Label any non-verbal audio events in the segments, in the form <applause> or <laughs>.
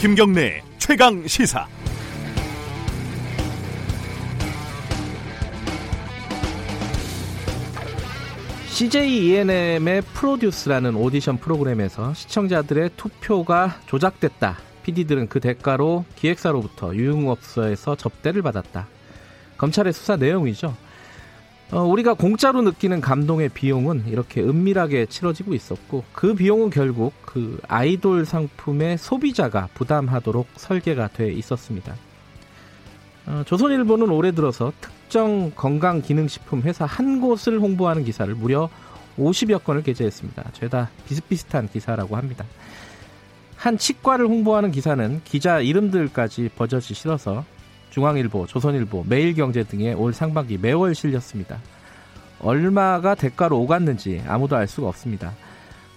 김경래 최강 시사. CJ ENM의 프로듀스라는 오디션 프로그램에서 시청자들의 투표가 조작됐다. PD들은 그 대가로 기획사로부터 유흥업소에서 접대를 받았다. 검찰의 수사 내용이죠. 어, 우리가 공짜로 느끼는 감동의 비용은 이렇게 은밀하게 치러지고 있었고 그 비용은 결국 그 아이돌 상품의 소비자가 부담하도록 설계가 돼 있었습니다. 어, 조선일보는 올해 들어서 특정 건강기능식품 회사 한 곳을 홍보하는 기사를 무려 50여 건을 게재했습니다. 죄다 비슷비슷한 기사라고 합니다. 한 치과를 홍보하는 기사는 기자 이름들까지 버젓이 실어서 중앙일보, 조선일보, 매일경제 등의 올 상반기 매월 실렸습니다. 얼마가 대가로 오갔는지 아무도 알 수가 없습니다.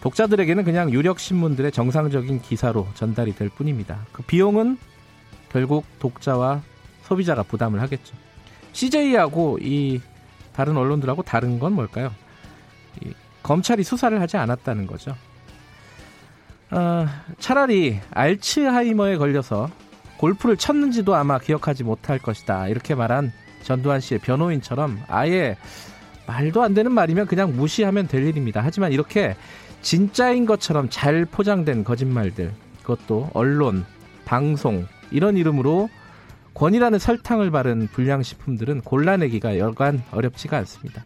독자들에게는 그냥 유력 신문들의 정상적인 기사로 전달이 될 뿐입니다. 그 비용은 결국 독자와 소비자가 부담을 하겠죠. CJ하고 이 다른 언론들하고 다른 건 뭘까요? 검찰이 수사를 하지 않았다는 거죠. 어, 차라리 알츠하이머에 걸려서 골프를 쳤는지도 아마 기억하지 못할 것이다. 이렇게 말한 전두환 씨의 변호인처럼 아예 말도 안 되는 말이면 그냥 무시하면 될 일입니다. 하지만 이렇게 진짜인 것처럼 잘 포장된 거짓말들, 그것도 언론, 방송, 이런 이름으로 권이라는 설탕을 바른 불량식품들은 골라내기가 여간 어렵지가 않습니다.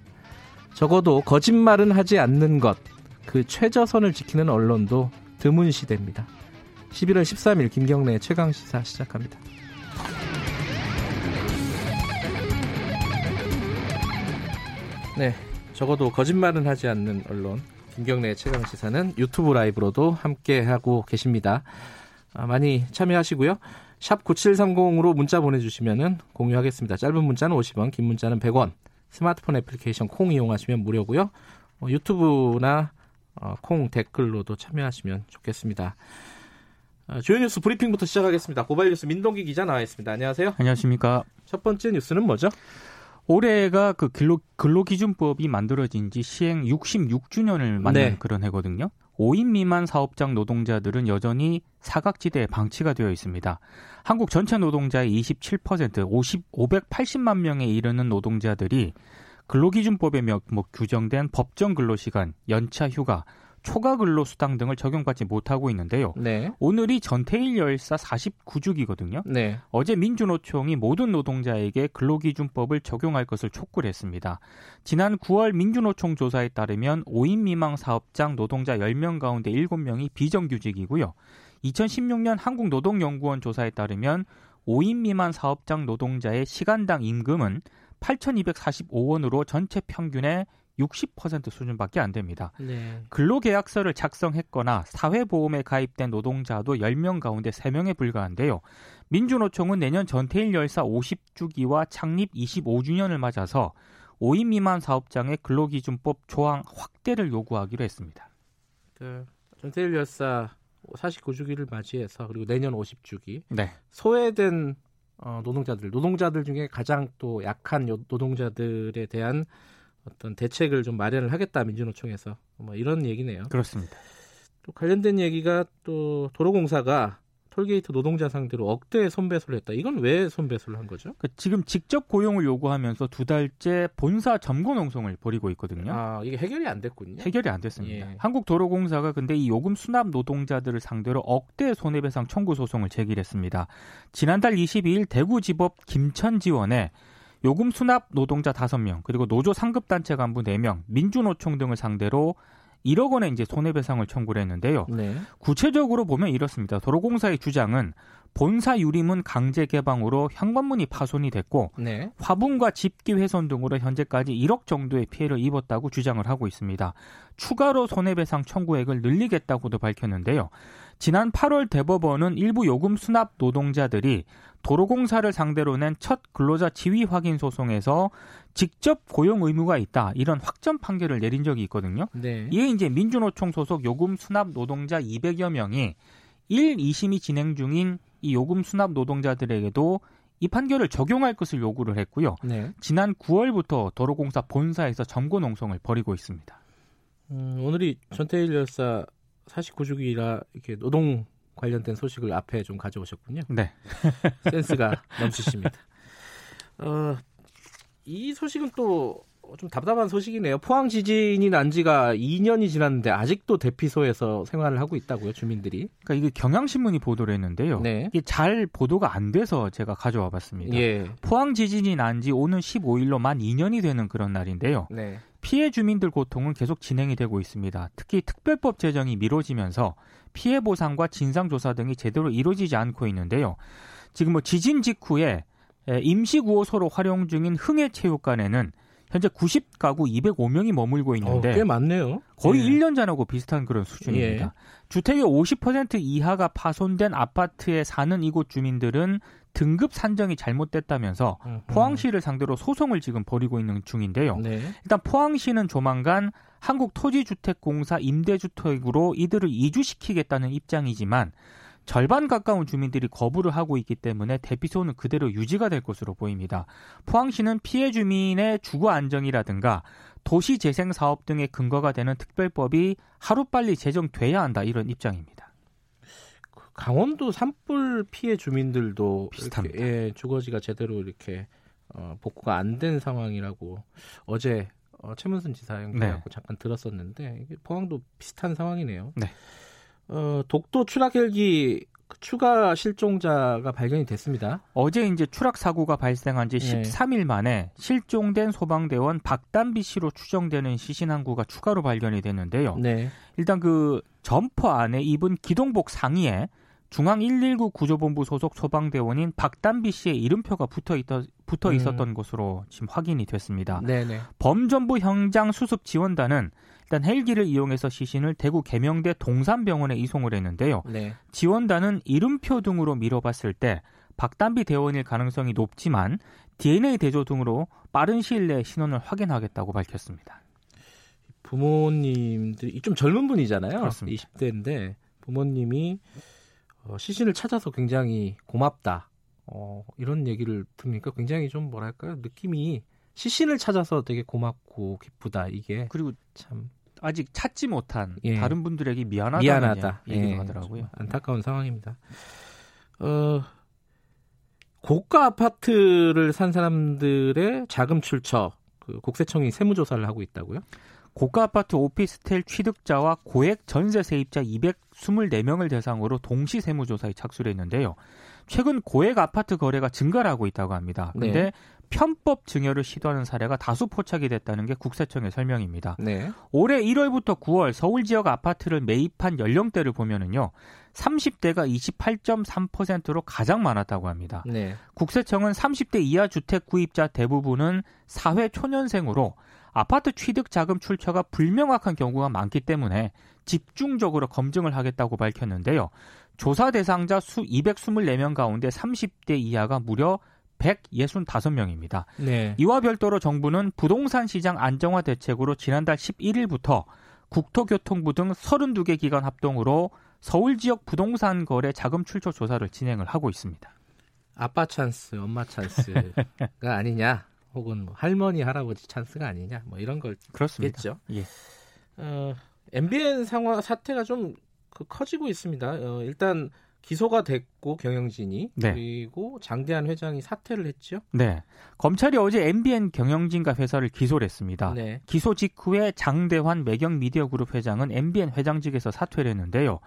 적어도 거짓말은 하지 않는 것, 그 최저선을 지키는 언론도 드문 시대입니다. 11월 13일 김경래 최강 시사 시작합니다. 네, 적어도 거짓말은 하지 않는 언론 김경래 최강 시사는 유튜브 라이브로도 함께 하고 계십니다. 아, 많이 참여하시고요. 샵 9730으로 문자 보내주시면 공유하겠습니다. 짧은 문자는 50원, 긴 문자는 100원. 스마트폰 애플리케이션 콩 이용하시면 무료고요. 어, 유튜브나 어, 콩 댓글로도 참여하시면 좋겠습니다. 어, 주요 뉴스 브리핑부터 시작하겠습니다. 고발 뉴스 민동기 기자 나와 있습니다. 안녕하세요. 안녕하십니까. 첫 번째 뉴스는 뭐죠? 올해가 그 근로, 근로기준법이 만들어진 지 시행 66주년을 맞는 네. 그런 해거든요. 5인 미만 사업장 노동자들은 여전히 사각지대에 방치가 되어 있습니다. 한국 전체 노동자의 27% 50, 580만 명에 이르는 노동자들이 근로기준법에 뭐 규정된 법정 근로시간, 연차 휴가, 초과 근로 수당 등을 적용받지 못하고 있는데요. 네. 오늘이 전태일 열사 49주기거든요. 네. 어제 민주노총이 모든 노동자에게 근로기준법을 적용할 것을 촉구를 했습니다. 지난 9월 민주노총 조사에 따르면 5인 미만 사업장 노동자 10명 가운데 7명이 비정규직이고요. 2016년 한국노동연구원 조사에 따르면 5인 미만 사업장 노동자의 시간당 임금은 8,245원으로 전체 평균의 60% 수준밖에 안 됩니다. 네. 근로계약서를 작성했거나 사회보험에 가입된 노동자도 10명 가운데 3명에 불과한데요. 민주노총은 내년 전태일 열사 50주기와 창립 25주년을 맞아서 5인 미만 사업장의 근로기준법 조항 확대를 요구하기로 했습니다. 그 전태일 열사 49주기를 맞이해서 그리고 내년 50주기 네. 소외된 어, 노동자들, 노동자들 중에 가장 또 약한 노동자들에 대한 어떤 대책을 좀 마련을 하겠다 민주노총에서 뭐 이런 얘기네요. 그렇습니다. 또 관련된 얘기가 또 도로공사가 톨게이트 노동자 상대로 억대 손배소를 했다. 이건 왜 손배소를 한 거죠? 그러니까 지금 직접 고용을 요구하면서 두 달째 본사 점거 농성을 벌이고 있거든요. 아, 이게 해결이 안 됐군요. 해결이 안 됐습니다. 예. 한국도로공사가 근데 이 요금 수납 노동자들을 상대로 억대 손해배상 청구 소송을 제기했습니다. 지난달 22일 대구지법 김천지원에 요금 수납 노동자 5명, 그리고 노조 상급 단체 간부 4명, 민주노총 등을 상대로 1억 원의 이제 손해배상을 청구를 했는데요. 네. 구체적으로 보면 이렇습니다. 도로공사의 주장은 본사 유림은 강제 개방으로 현관문이 파손이 됐고 네. 화분과 집기 훼손 등으로 현재까지 1억 정도의 피해를 입었다고 주장을 하고 있습니다. 추가로 손해배상 청구액을 늘리겠다고도 밝혔는데요. 지난 8월 대법원은 일부 요금 수납 노동자들이 도로공사를 상대로 낸 첫 근로자 지위 확인 소송에서 직접 고용 의무가 있다 이런 확정 판결을 내린 적이 있거든요. 네. 이에 이제 민주노총 소속 요금 수납 노동자 200여 명이 1, 2심이 진행 중인 이 요금 수납 노동자들에게도 이 판결을 적용할 것을 요구를 했고요. 네. 지난 9월부터 도로공사 본사에서 점거 농성을 벌이고 있습니다. 음, 오늘이 전태일 열사 49주기라 이렇게 노동 관련된 소식을 앞에 좀 가져오셨군요. 네. <laughs> 센스가 넘치십니다. 어, 이 소식은 또 좀 답답한 소식이네요. 포항 지진이 난 지가 2년이 지났는데 아직도 대피소에서 생활을 하고 있다고요, 주민들이. 그러니까 이게 경향신문이 보도를 했는데요. 네. 이게 잘 보도가 안 돼서 제가 가져와 봤습니다. 예. 포항 지진이 난 지 오는 15일로 만 2년이 되는 그런 날인데요. 네. 피해 주민들 고통은 계속 진행이 되고 있습니다. 특히 특별법 제정이 미뤄지면서 피해 보상과 진상 조사 등이 제대로 이루어지지 않고 있는데요. 지금 뭐 지진 직후에 임시 구호소로 활용 중인 흥해 체육관에는 현재 90가구 205명이 머물고 있는데 어, 꽤 많네요. 거의 예. 1년 전하고 비슷한 그런 수준입니다. 예. 주택의 50% 이하가 파손된 아파트에 사는 이곳 주민들은 등급 산정이 잘못됐다면서 음, 포항시를 상대로 소송을 지금 벌이고 있는 중인데요. 네. 일단 포항시는 조만간 한국토지주택공사 임대주택으로 이들을 이주시키겠다는 입장이지만 절반 가까운 주민들이 거부를 하고 있기 때문에 대피소는 그대로 유지가 될 것으로 보입니다. 포항시는 피해 주민의 주거 안정이라든가 도시 재생 사업 등의 근거가 되는 특별법이 하루빨리 제정돼야 한다 이런 입장입니다. 강원도 산불 피해 주민들도 비슷합니다. 이렇게, 예, 주거지가 제대로 이렇게 어, 복구가 안 된 상황이라고 어제 어, 최문순 지사 연결하고 네. 잠깐 들었었는데 이게 포항도 비슷한 상황이네요. 네. 어, 독도 추락 헬기 추가 실종자가 발견이 됐습니다. 어제 이제 추락 사고가 발생한 지 네. 13일 만에 실종된 소방대원 박단비 씨로 추정되는 시신 한 구가 추가로 발견이 됐는데요. 네. 일단 그 점퍼 안에 입은 기동복 상의에 중앙 119 구조본부 소속 소방대원인 박단비 씨의 이름표가 붙어 있다 붙어 음. 있었던 것으로 지금 확인이 됐습니다. 네, 네. 범전부 현장 수습 지원단은 일단 헬기를 이용해서 시신을 대구 계명대 동산병원에 이송을 했는데요. 네. 지원단은 이름표 등으로 미뤄봤을 때 박단비 대원일 가능성이 높지만 DNA 대조 등으로 빠른 시일 내에 신원을 확인하겠다고 밝혔습니다. 부모님들이 좀 젊은 분이잖아요. 그렇습니다. 20대인데 부모님이 어, 시신을 찾아서 굉장히 고맙다. 어, 이런 얘기를 들으니까 굉장히 좀 뭐랄까요? 느낌이 시신을 찾아서 되게 고맙고 기쁘다. 이게 그리고 참 아직 찾지 못한 예. 다른 분들에게 미안하다는 미안하다. 얘기도 예, 하더라고요. 좀 안타까운 상황입니다. 어, 고가 아파트를 산 사람들의 자금 출처 그 국세청이 세무조사를 하고 있다고요? 고가 아파트 오피스텔 취득자와 고액 전세 세입자 224명을 대상으로 동시 세무조사에 착수를 했는데요. 최근 고액 아파트 거래가 증가를 하고 있다고 합니다. 근데 네. 편법 증여를 시도하는 사례가 다수 포착이 됐다는 게 국세청의 설명입니다. 네. 올해 1월부터 9월 서울 지역 아파트를 매입한 연령대를 보면은요. 30대가 28.3%로 가장 많았다고 합니다. 네. 국세청은 30대 이하 주택 구입자 대부분은 사회 초년생으로 아파트 취득 자금 출처가 불명확한 경우가 많기 때문에 집중적으로 검증을 하겠다고 밝혔는데요. 조사 대상자 수 224명 가운데 30대 이하가 무려 165명입니다. 네. 이와 별도로 정부는 부동산 시장 안정화 대책으로 지난달 11일부터 국토교통부 등 32개 기관 합동으로 서울 지역 부동산 거래 자금 출처 조사를 진행을 하고 있습니다. 아빠 찬스, 엄마 찬스가 아니냐, 혹은 뭐 할머니, 할아버지 찬스가 아니냐, 뭐 이런 그렇습니다. 걸겠죠. 예. 어, MBN 상황 사태가 좀그 커지고 있습니다. 어, 일단 기소가 됐고 경영진이 네. 그리고 장대한 회장이 사퇴를 했죠. 네. 검찰이 어제 MBN 경영진과 회사를 기소를 했습니다. 네. 기소 직후에 장대환 매경 미디어 그룹 회장은 MBN 회장직에서 사퇴를 했는데요.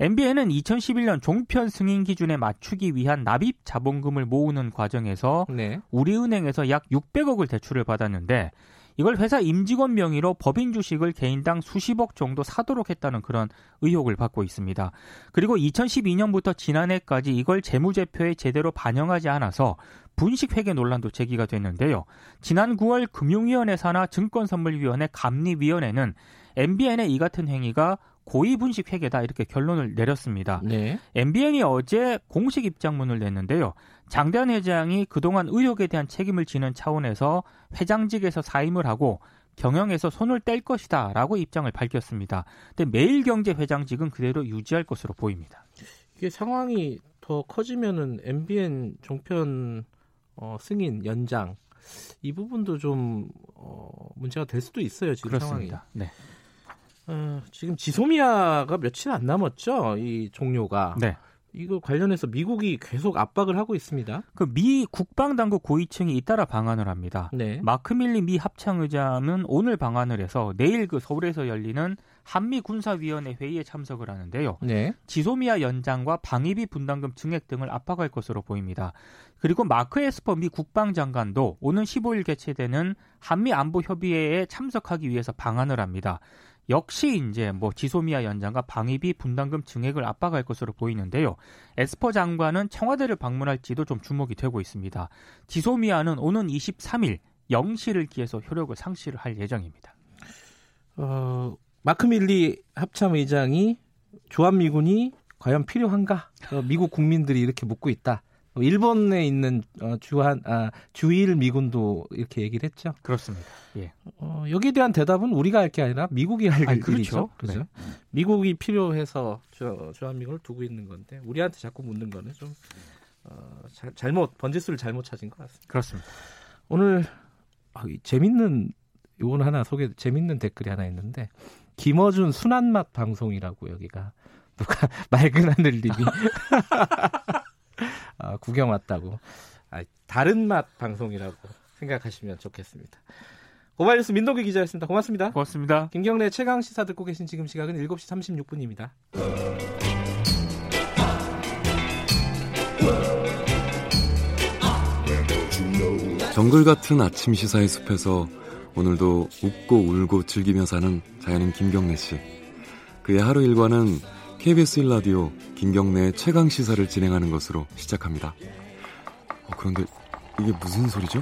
MBN은 2011년 종편 승인 기준에 맞추기 위한 납입 자본금을 모으는 과정에서 네. 우리은행에서 약 600억을 대출을 받았는데 이걸 회사 임직원 명의로 법인 주식을 개인당 수십억 정도 사도록 했다는 그런 의혹을 받고 있습니다. 그리고 2012년부터 지난해까지 이걸 재무제표에 제대로 반영하지 않아서 분식회계 논란도 제기가 됐는데요. 지난 9월 금융위원회 산하 증권선물위원회 감리위원회는 MBN의 이 같은 행위가 고의 분식 회계다 이렇게 결론을 내렸습니다. 네. MBN이 어제 공식 입장문을 냈는데요. 장대한 회장이 그동안 의혹에 대한 책임을 지는 차원에서 회장직에서 사임을 하고 경영에서 손을 뗄 것이다 라고 입장을 밝혔습니다. 근데 매일경제 회장직은 그대로 유지할 것으로 보입니다. 이게 상황이 더 커지면은 MBN 종편 어, 승인 연장 이 부분도 좀 어, 문제가 될 수도 있어요 지금 그렇습니다. 네. 상황이. 어, 지금 지소미아가 며칠 안 남았죠. 이 종료가. 네. 이거 관련해서 미국이 계속 압박을 하고 있습니다. 그 미 국방당국 고위층이 잇따라 방한을 합니다. 네. 마크 밀리 미 합창의장은 오늘 방한을 해서 내일 그 서울에서 열리는 한미 군사위원회 회의에 참석을 하는데요. 네. 지소미아 연장과 방위비 분담금 증액 등을 압박할 것으로 보입니다. 그리고 마크 에스퍼 미 국방장관도 오는 15일 개최되는 한미 안보 협의회에 참석하기 위해서 방한을 합니다. 역시 이제 뭐 지소미아 연장과 방위비 분담금 증액을 압박할 것으로 보이는데요. 에스퍼 장관은 청와대를 방문할지도 좀 주목이 되고 있습니다. 지소미아는 오는 23일 0시를 기해서 효력을 상실을 할 예정입니다. 어, 마크 밀리 합참 의장이 주한미군이 과연 필요한가? 어, 미국 국민들이 이렇게 묻고 있다. 어, 일본에 있는 어, 주한 아, 주일 미군도 이렇게 얘기를 했죠. 그렇습니다. 예. 어, 여기에 대한 대답은 우리가 할 게 아니라 미국이 할 아니, 일이죠. 그렇죠. 그죠? 미국이 필요해서 주, 주한미군을 두고 있는 건데 우리한테 자꾸 묻는 거는 좀 어, 자, 잘못 번지수를 잘못 찾은 것 같습니다. 그렇습니다. 오늘 아, 이 재밌는 요건 하나 소개 재밌는 댓글이 하나 있는데 김어준 순한 맛 방송이라고 여기가 누가 <laughs> 맑은 하늘님이 <laughs> 아, <laughs> 구경 왔다고 아, 다른 맛 방송이라고 생각하시면 좋겠습니다. 고발뉴스 민동기 기자였습니다. 고맙습니다. 고맙습니다. 김경래 최강 시사 듣고 계신 지금 시각은 7시 36분입니다. 정글 같은 아침 시사의 숲에서 오늘도 웃고 울고 즐기며 사는 자연인 김경래 씨. 그의 하루 일과는 KBS 1라디오 김경래의 최강 시사를 진행하는 것으로 시작합니다. 어, 그런데 이게 무슨 소리죠?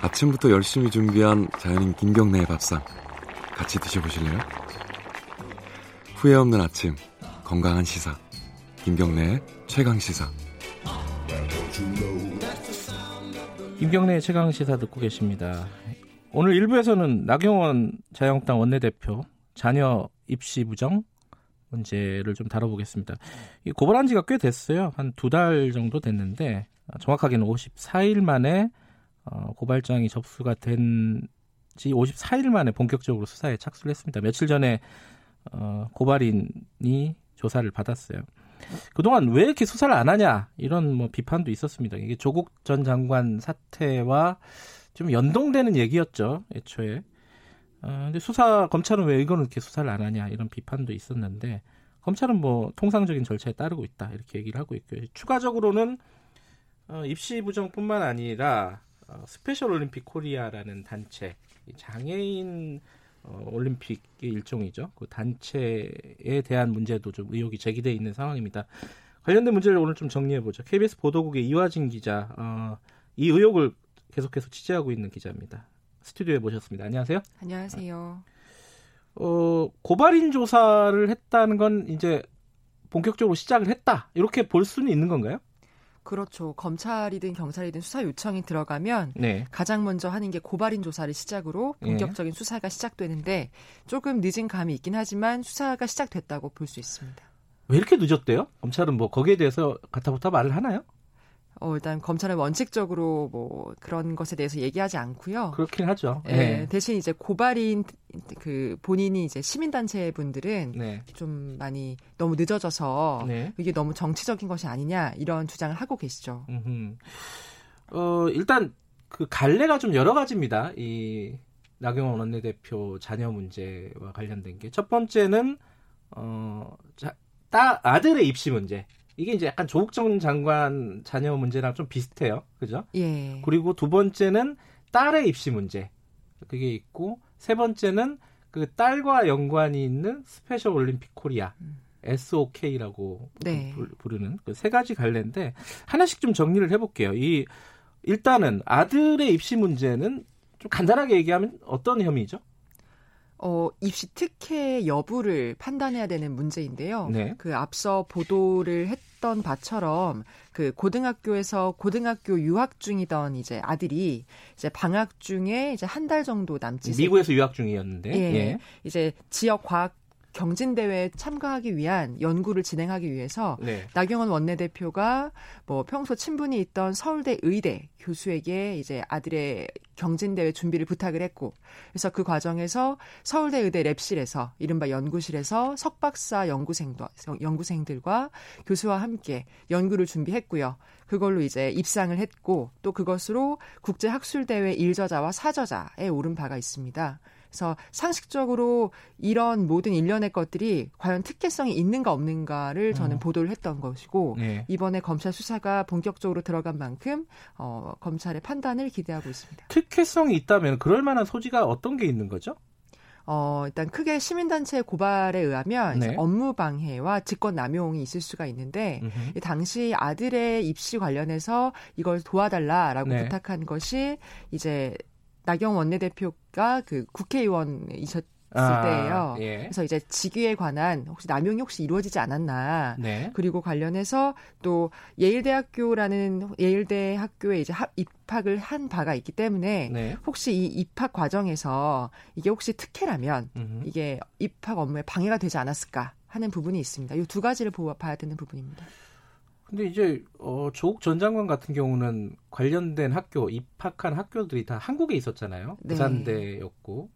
아침부터 열심히 준비한 자연인 김경래의 밥상 같이 드셔보실래요? 후회 없는 아침 건강한 시사 김경래의 최강 시사 김경래 최강 시사 듣고 계십니다. 오늘 1부에서는 나경원 자유한국당 원내대표 자녀 입시 부정 문제를 좀 다뤄보겠습니다. 이 고발한 지가 꽤 됐어요. 한 두 달 정도 됐는데 정확하게는 54일 만에 어, 고발장이 접수가 된 지 54일 만에 본격적으로 수사에 착수를 했습니다. 며칠 전에 어, 고발인이 조사를 받았어요. 그동안 왜 이렇게 수사를 안 하냐 이런 뭐 비판도 있었습니다. 이게 조국 전 장관 사태와 좀 연동되는 얘기였죠 애초에. 어, 근데 수사 검찰은 왜 이거는 이렇게 수사를 안 하냐 이런 비판도 있었는데 검찰은 뭐 통상적인 절차에 따르고 있다 이렇게 얘기를 하고 있고요. 추가적으로는 어, 입시 부정뿐만 아니라 어, 스페셜 올림픽 코리아라는 단체 이 장애인 어, 올림픽의 일종이죠. 그 단체에 대한 문제도 좀 의혹이 제기돼 있는 상황입니다. 관련된 문제를 오늘 좀 정리해 보죠. KBS 보도국의 이화진 기자, 어, 이 의혹을 계속해서 취재하고 있는 기자입니다. 스튜디오에 모셨습니다. 안녕하세요. 안녕하세요. 어, 고발인 조사를 했다는 건 이제 본격적으로 시작을 했다. 이렇게 볼 수는 있는 건가요? 그렇죠. 검찰이든 경찰이든 수사 요청이 들어가면 네. 가장 먼저 하는 게 고발인 조사를 시작으로 본격적인 예. 수사가 시작되는데 조금 늦은 감이 있긴 하지만 수사가 시작됐다고 볼 수 있습니다. 왜 이렇게 늦었대요? 검찰은 뭐 거기에 대해서 가타부타 말을 하나요? 어, 일단 검찰은 원칙적으로 뭐 그런 것에 대해서 얘기하지 않고요. 그렇긴 하죠. 예, 네. 대신 이제 고발인 그 본인이 이제 시민단체 분들은 네. 좀 많이 너무 늦어져서 네. 이게 너무 정치적인 것이 아니냐 이런 주장을 하고 계시죠. 음흠. 어, 일단 그 갈래가 좀 여러 가지입니다. 이 나경원 원내대표 자녀 문제와 관련된 게 첫 번째는 어, 자, 따, 아들의 입시 문제. 이게 이제 약간 조국 전 장관 자녀 문제랑 좀 비슷해요. 그죠? 예. 그리고 두 번째는 딸의 입시 문제. 그게 있고 세 번째는 그 딸과 연관이 있는 스페셜 올림픽 코리아. SOK라고 네. 부르는 그 세 가지 갈래인데 하나씩 좀 정리를 해볼게요. 이 일단은 아들의 입시 문제는 좀 간단하게 얘기하면 어떤 혐의죠? 어, 입시 특혜 여부를 판단해야 되는 문제인데요. 네. 그 앞서 보도를 했던 바처럼 그 고등학교에서 고등학교 유학 중이던 이제 아들이 이제 방학 중에 이제 한 달 정도 남짓 미국에서 유학 중이었는데 예. 예. 이제 지역 과학 경진 대회에 참가하기 위한 연구를 진행하기 위해서 네. 나경원 원내대표가 뭐 평소 친분이 있던 서울대 의대 교수에게 이제 아들의 경진 대회 준비를 부탁을 했고 그래서 그 과정에서 서울대 의대 랩실에서 이른바 연구실에서 석박사 연구생도 연구생들과 교수와 함께 연구를 준비했고요. 그걸로 이제 입상을 했고 또 그것으로 국제 학술 대회 1저자와 4저자에 오른 바가 있습니다. 그래서 상식적으로 이런 모든 일련의 것들이 과연 특혜성이 있는가 없는가를 저는 음. 보도를 했던 것이고 네. 이번에 검찰 수사가 본격적으로 들어간 만큼 어, 검찰의 판단을 기대하고 있습니다. 특혜성이 있다면 그럴 만한 소지가 어떤 게 있는 거죠? 어, 일단 크게 시민단체 고발에 의하면 네. 업무 방해와 직권 남용이 있을 수가 있는데 음흠. 이 당시 아들의 입시 관련해서 이걸 도와달라라고 네. 부탁한 것이 이제 나경 원내대표가 그 국회의원이셨을 때예요. 예. 그래서 이제 직위에 관한 혹시 남용이 혹시 이루어지지 않았나. 네. 그리고 관련해서 또 예일대학교라는 예일대 학교에 이제 합- 입학을 한 바가 있기 때문에 네. 혹시 이 입학 과정에서 이게 혹시 특혜라면 음흠. 이게 입학 업무에 방해가 되지 않았을까 하는 부분이 있습니다. 이 두 가지를 보- 봐야 되는 부분입니다. 근데 이제 어, 조국 전 장관 같은 경우는 관련된 학교 입학한 학교들이 다 한국에 있었잖아요. 네. 부산대였고.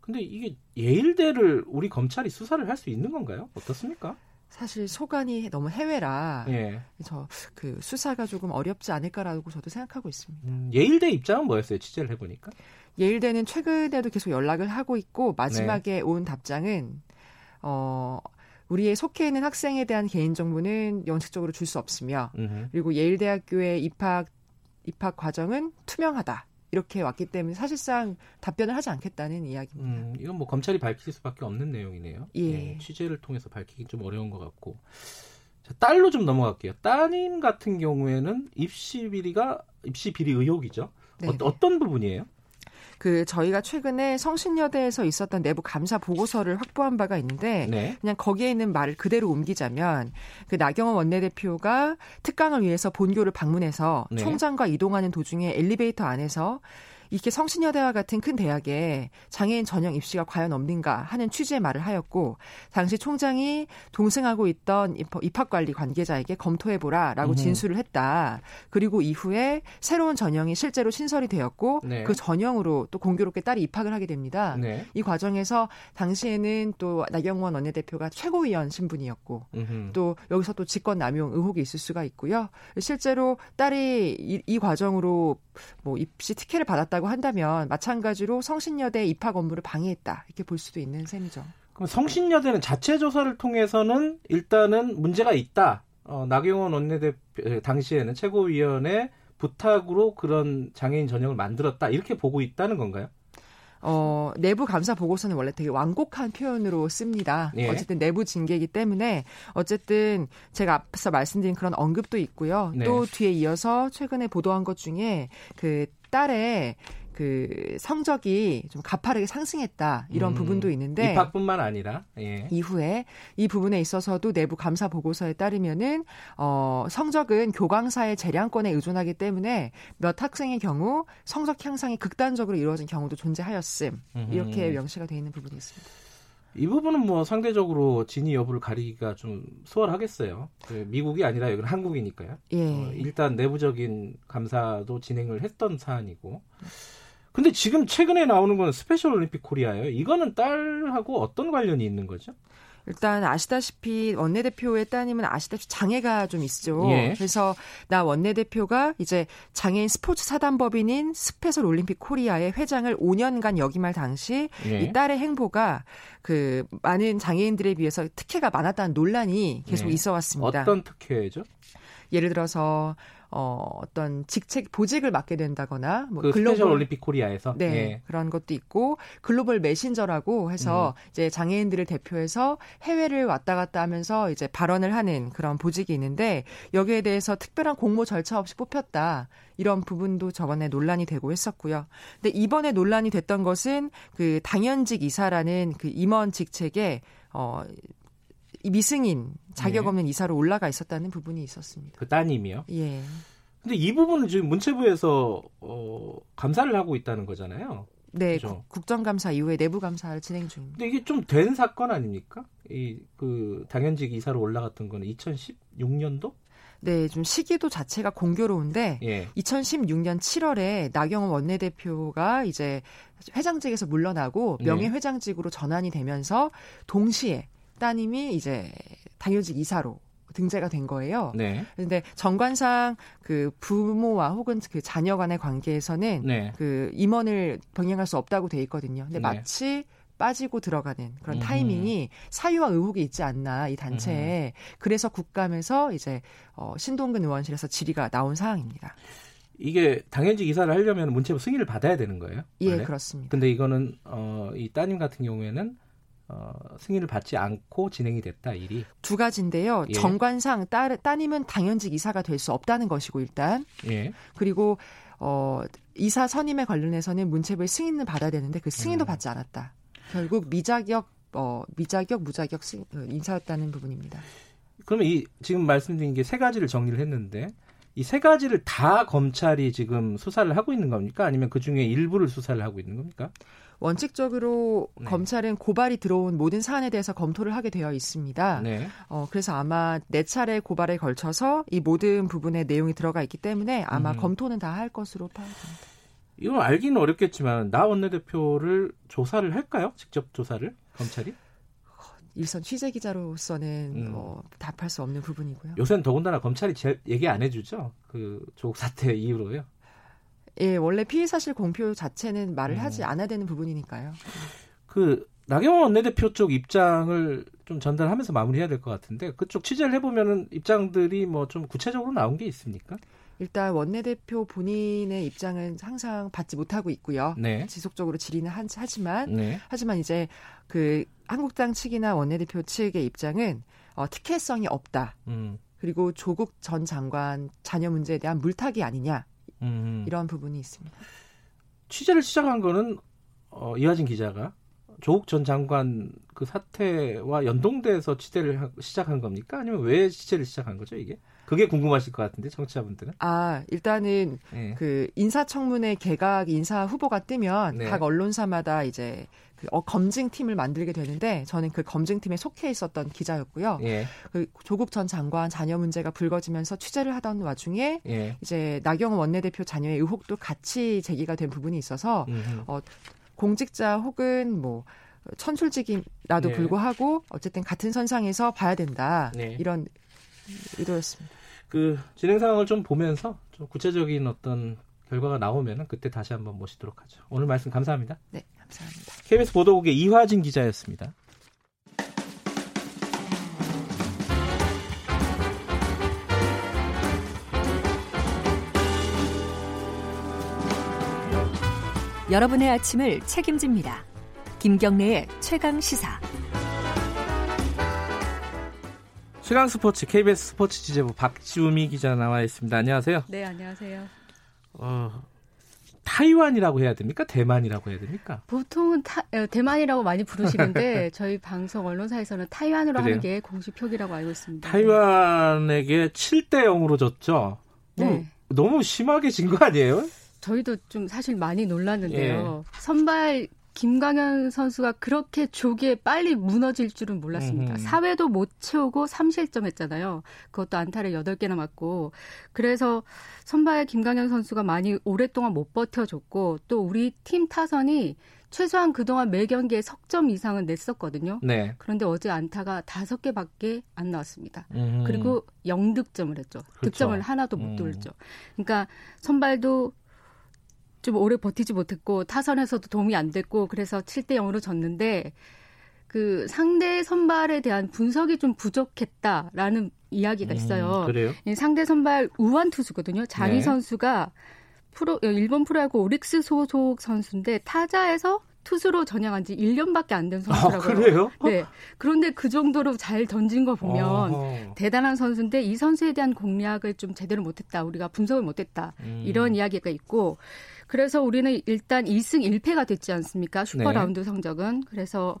근데 이게 예일대를 우리 검찰이 수사를 할 수 있는 건가요? 어떻습니까? 사실 소관이 너무 해외라 예. 저그 수사가 조금 어렵지 않을까라고 저도 생각하고 있습니다. 음, 예일대 입장은 뭐였어요? 취재를 해보니까. 예일대는 최근에도 계속 연락을 하고 있고 네. 마지막에 온 답장은 어 우리의 속해 있는 학생에 대한 개인 정보는 원칙적으로 줄 수 없으며 음흠. 그리고 예일대학교의 입학 입학 과정은 투명하다 이렇게 왔기 때문에 사실상 답변을 하지 않겠다는 이야기입니다. 음, 이건 뭐 검찰이 밝힐 수밖에 없는 내용이네요. 예. 취재를 통해서 밝히기 좀 어려운 것 같고. 자, 딸로 좀 넘어갈게요. 따님 같은 경우에는 입시 비리가 입시 비리 의혹이죠. 네, 어, 네. 어떤 부분이에요? 그 저희가 최근에 성신여대에서 있었던 내부 감사 보고서를 확보한 바가 있는데 네. 그냥 거기에 있는 말을 그대로 옮기자면 그 나경원 원내대표가 특강을 위해서 본교를 방문해서 네. 총장과 이동하는 도중에 엘리베이터 안에서 이렇게 성신여대와 같은 큰 대학에 장애인 전형 입시가 과연 없는가 하는 취지의 말을 하였고 당시 총장이 동승하고 있던 입- 입학관리 관계자에게 검토해보라라고. 진술을 했다. 그리고 이후에 새로운 전형이 실제로 신설이 되었고 네. 그 전형으로 또 공교롭게 딸이 입학을 하게 됩니다. 네. 이 과정에서 당시에는 또 나경원 원내대표가 최고위원 신분이었고 음흠. 또 여기서 또 직권 남용 의혹이 있을 수가 있고요. 실제로 딸이 이, 이 과정으로 뭐 입시 특혜를 받았다고 한다면 마찬가지로 성신여대 입학 업무를 방해했다 이렇게 볼 수도 있는 셈이죠. 그럼 성신여대는 자체 조사를 통해서는 일단은 문제가 있다. 어, 나경원 원내대표 에, 당시에는 최고위원회 부탁으로 그런 장애인 전형을 만들었다 이렇게 보고 있다는 건가요? 어, 내부 감사 보고서는 원래 되게 완곡한 표현으로 씁니다. 예. 어쨌든 내부 징계이기 때문에 어쨌든 제가 앞서 말씀드린 그런 언급도 있고요. 네. 또 뒤에 이어서 최근에 보도한 것 중에 그 딸의 그 성적이 좀 가파르게 상승했다 이런 음, 부분도 있는데 입학뿐만 아니라 예. 이후에 이 부분에 있어서도 내부 감사 보고서에 따르면은 어 성적은 교광사의 재량권에 의존하기 때문에 몇 학생의 경우 성적 향상이 극단적으로 이루어진 경우도 존재하였음 이렇게. 명시가 되어 있는 부분이 있습니다. 이 부분은 뭐 상대적으로 진위 여부를 가리기가 좀 수월하겠어요. 그 미국이 아니라 여기는 한국이니까요. 예. 어, 일단 내부적인 감사도 진행을 했던 사안이고. 근데 지금 최근에 나오는 건 스페셜 올림픽 코리아예요. 이거는 딸하고 어떤 관련이 있는 거죠? 일단 아시다시피 원내대표의 따님은 아시다시피 장애가 좀 있죠. 예. 그래서 나 원내대표가 이제 장애인 스포츠 사단법인인 스페셜 올림픽 코리아의 회장을 5년간 역임할 당시 예. 이 딸의 행보가 그 많은 장애인들에 비해서 특혜가 많았다는 논란이 계속 네. 있어 왔습니다. 어떤 특혜죠? 예를 들어서 어 어떤 직책 보직을 맡게 된다거나 뭐그 스페셜 올림픽 코리아에서 네, 예. 그런 것도 있고 글로벌 메신저라고 해서 음. 이제 장애인들을 대표해서 해외를 왔다 갔다 하면서 이제 발언을 하는 그런 보직이 있는데 여기에 대해서 특별한 공모 절차 없이 뽑혔다. 이런 부분도 저번에 논란이 되고 했었고요. 근데 이번에 논란이 됐던 것은 그 당연직 이사라는 그 임원 직책에 어이 미승인 자격 네. 없는 이사로 올라가 있었다는 부분이 있었습니다. 그 따님이요. 예. 근데 이 부분은 지금 문체부에서 어, 감사를 하고 있다는 거잖아요. 네, 국, 국정감사 이후에 내부 감사를 진행 중입니다. 근데 이게 좀 된 사건 아닙니까? 이 그 당연직 이사로 올라갔던 거는 2016년도? 네, 좀 시기도 자체가 공교로운데 예. 2016년 7월에 나경원 원내대표가 이제 회장직에서 물러나고 네. 명예회장직으로 전환이 되면서 동시에 따님이 이제 당연직 이사로 등재가 된 거예요. 네. 그런데 정관상 그 부모와 혹은 그 자녀 간의 관계에서는 네. 그 임원을 병행할 수 없다고 돼 있거든요. 근데 네. 마치 빠지고 들어가는 그런 타이밍이 사유와 의혹이 있지 않나 이 단체에 그래서 국감에서 이제 어, 신동근 의원실에서 질의가 나온 상황입니다. 이게 당연직 이사를 하려면 문체부 승인을 받아야 되는 거예요? 예, 원래? 그렇습니다. 근데 이거는 어, 이 따님 같은 경우에는 어, 승인을 받지 않고 진행이 됐다 일이 두 가지인데요. 예. 정관상 따, 따님은 당연직 이사가 될 수 없다는 것이고 일단 예. 그리고 어, 이사 선임에 관련해서는 문체부의 승인을 받아야 되는데 그 승인도 음. 받지 않았다. 결국 미자격 어, 미자격 무자격 승, 어, 인사였다는 부분입니다. 그러면 이 지금 말씀드린 게 세 가지를 정리를 했는데 이 세 가지를 다 검찰이 지금 수사를 하고 있는 겁니까? 아니면 그 중에 일부를 수사를 하고 있는 겁니까? 원칙적으로 네. 검찰은 고발이 들어온 모든 사안에 대해서 검토를 하게 되어 있습니다. 네. 어, 그래서 아마 네 차례 고발에 걸쳐서 이 모든 부분에 내용이 들어가 있기 때문에 아마 음. 검토는 다 할 것으로 파악됩니다. 이건 알기는 어렵겠지만 나 원내대표를 조사를 할까요? 직접 조사를 검찰이? 일선 취재 기자로서는 음. 뭐 답할 수 없는 부분이고요. 요새는 더군다나 검찰이 제, 얘기 안 해주죠. 그 조국 사태 이후로요. 예, 원래 피의 사실 공표 자체는 말을 음. 하지 않아야 되는 부분이니까요. 그 나경원 원내대표 쪽 입장을 좀 전달하면서 마무리해야 될 것 같은데 그쪽 취재를 해보면은 입장들이 뭐 좀 구체적으로 나온 게 있습니까? 일단 원내대표 본인의 입장은 항상 받지 못하고 있고요. 네. 지속적으로 질의는 하지만 네. 하지만 이제 그 한국당 측이나 원내대표 측의 입장은 어, 특혜성이 없다. 음. 그리고 조국 전 장관 자녀 문제에 대한 물타기 아니냐 음. 이런 부분이 있습니다. 취재를 시작한 거는 어, 이화진 기자가 조국 전 장관 그 사태와 연동돼서 취재를 시작한 겁니까? 아니면 왜 취재를 시작한 거죠, 이게? 그게 궁금하실 것 같은데 청취자분들은. 아 일단은 네. 그 인사청문회 개각 인사 후보가 뜨면 네. 각 언론사마다 이제 그 어, 검증팀을 만들게 되는데 저는 그 검증팀에 속해 있었던 기자였고요. 예. 그 조국 전 장관 자녀 문제가 불거지면서 취재를 하던 와중에 예. 이제 나경원 원내대표 자녀의 의혹도 같이 제기가 된 부분이 있어서 어, 공직자 혹은 뭐 천술직이라도 네. 불구하고 어쨌든 같은 선상에서 봐야 된다 네. 이런 의도였습니다. 그 진행 상황을 좀 보면서 좀 구체적인 어떤 결과가 나오면 그때 다시 한번 모시도록 하죠. 오늘 말씀 감사합니다. 네, 감사합니다. KBS 보도국의 이화진 기자였습니다. 여러분의 아침을 책임집니다. 김경래의 최강 시사. 최강 스포츠 KBS 스포츠 지재부 박지우미 기자 나와 있습니다. 안녕하세요. 네, 안녕하세요. 어, 타이완이라고 해야 됩니까? 대만이라고 해야 됩니까? 보통은 타, 어, 대만이라고 많이 부르시는데 <laughs> 저희 방송 언론사에서는 타이완으로 그래요? 하는 게 공식 표기라고 알고 있습니다. 타이완에게 7대 0으로 졌죠. 네. 너무 심하게 진 거 아니에요? 저희도 좀 사실 많이 놀랐는데요. 예. 선발 김광현 선수가 그렇게 조기에 빨리 무너질 줄은 몰랐습니다. 음. 사회도 못 채우고 3실점 했잖아요. 그것도 안타를 8개나 맞고. 그래서 선발 김광현 선수가 많이 오랫동안 못 버텨줬고 또 우리 팀 타선이 최소한 그동안 매 경기에 석점 이상은 냈었거든요. 네. 그런데 어제 안타가 다섯 개밖에 안 나왔습니다. 음. 그리고 0득점을 했죠. 그렇죠. 득점을 하나도 못 음. 돌렸죠. 그러니까 선발도 좀 오래 버티지 못했고 타선에서도 도움이 안 됐고 그래서 7대 0으로 졌는데 그 상대 선발에 대한 분석이 좀 부족했다라는 이야기가 음, 있어요. 음, 그래요? 상대 선발 우완 투수거든요. 장희 네. 선수가 프로 일본 프로야구 오릭스 소속 선수인데 타자에서 투수로 전향한 지 1년밖에 안 된 선수라고요. 아, 그래요? 네. 그런데 그 정도로 잘 던진 거 보면 어허. 대단한 선수인데 이 선수에 대한 공략을 좀 제대로 못했다. 우리가 분석을 못했다. 음. 이런 이야기가 있고 그래서 우리는 일단 2승 1패가 됐지 않습니까? 슈퍼 네. 라운드 성적은. 그래서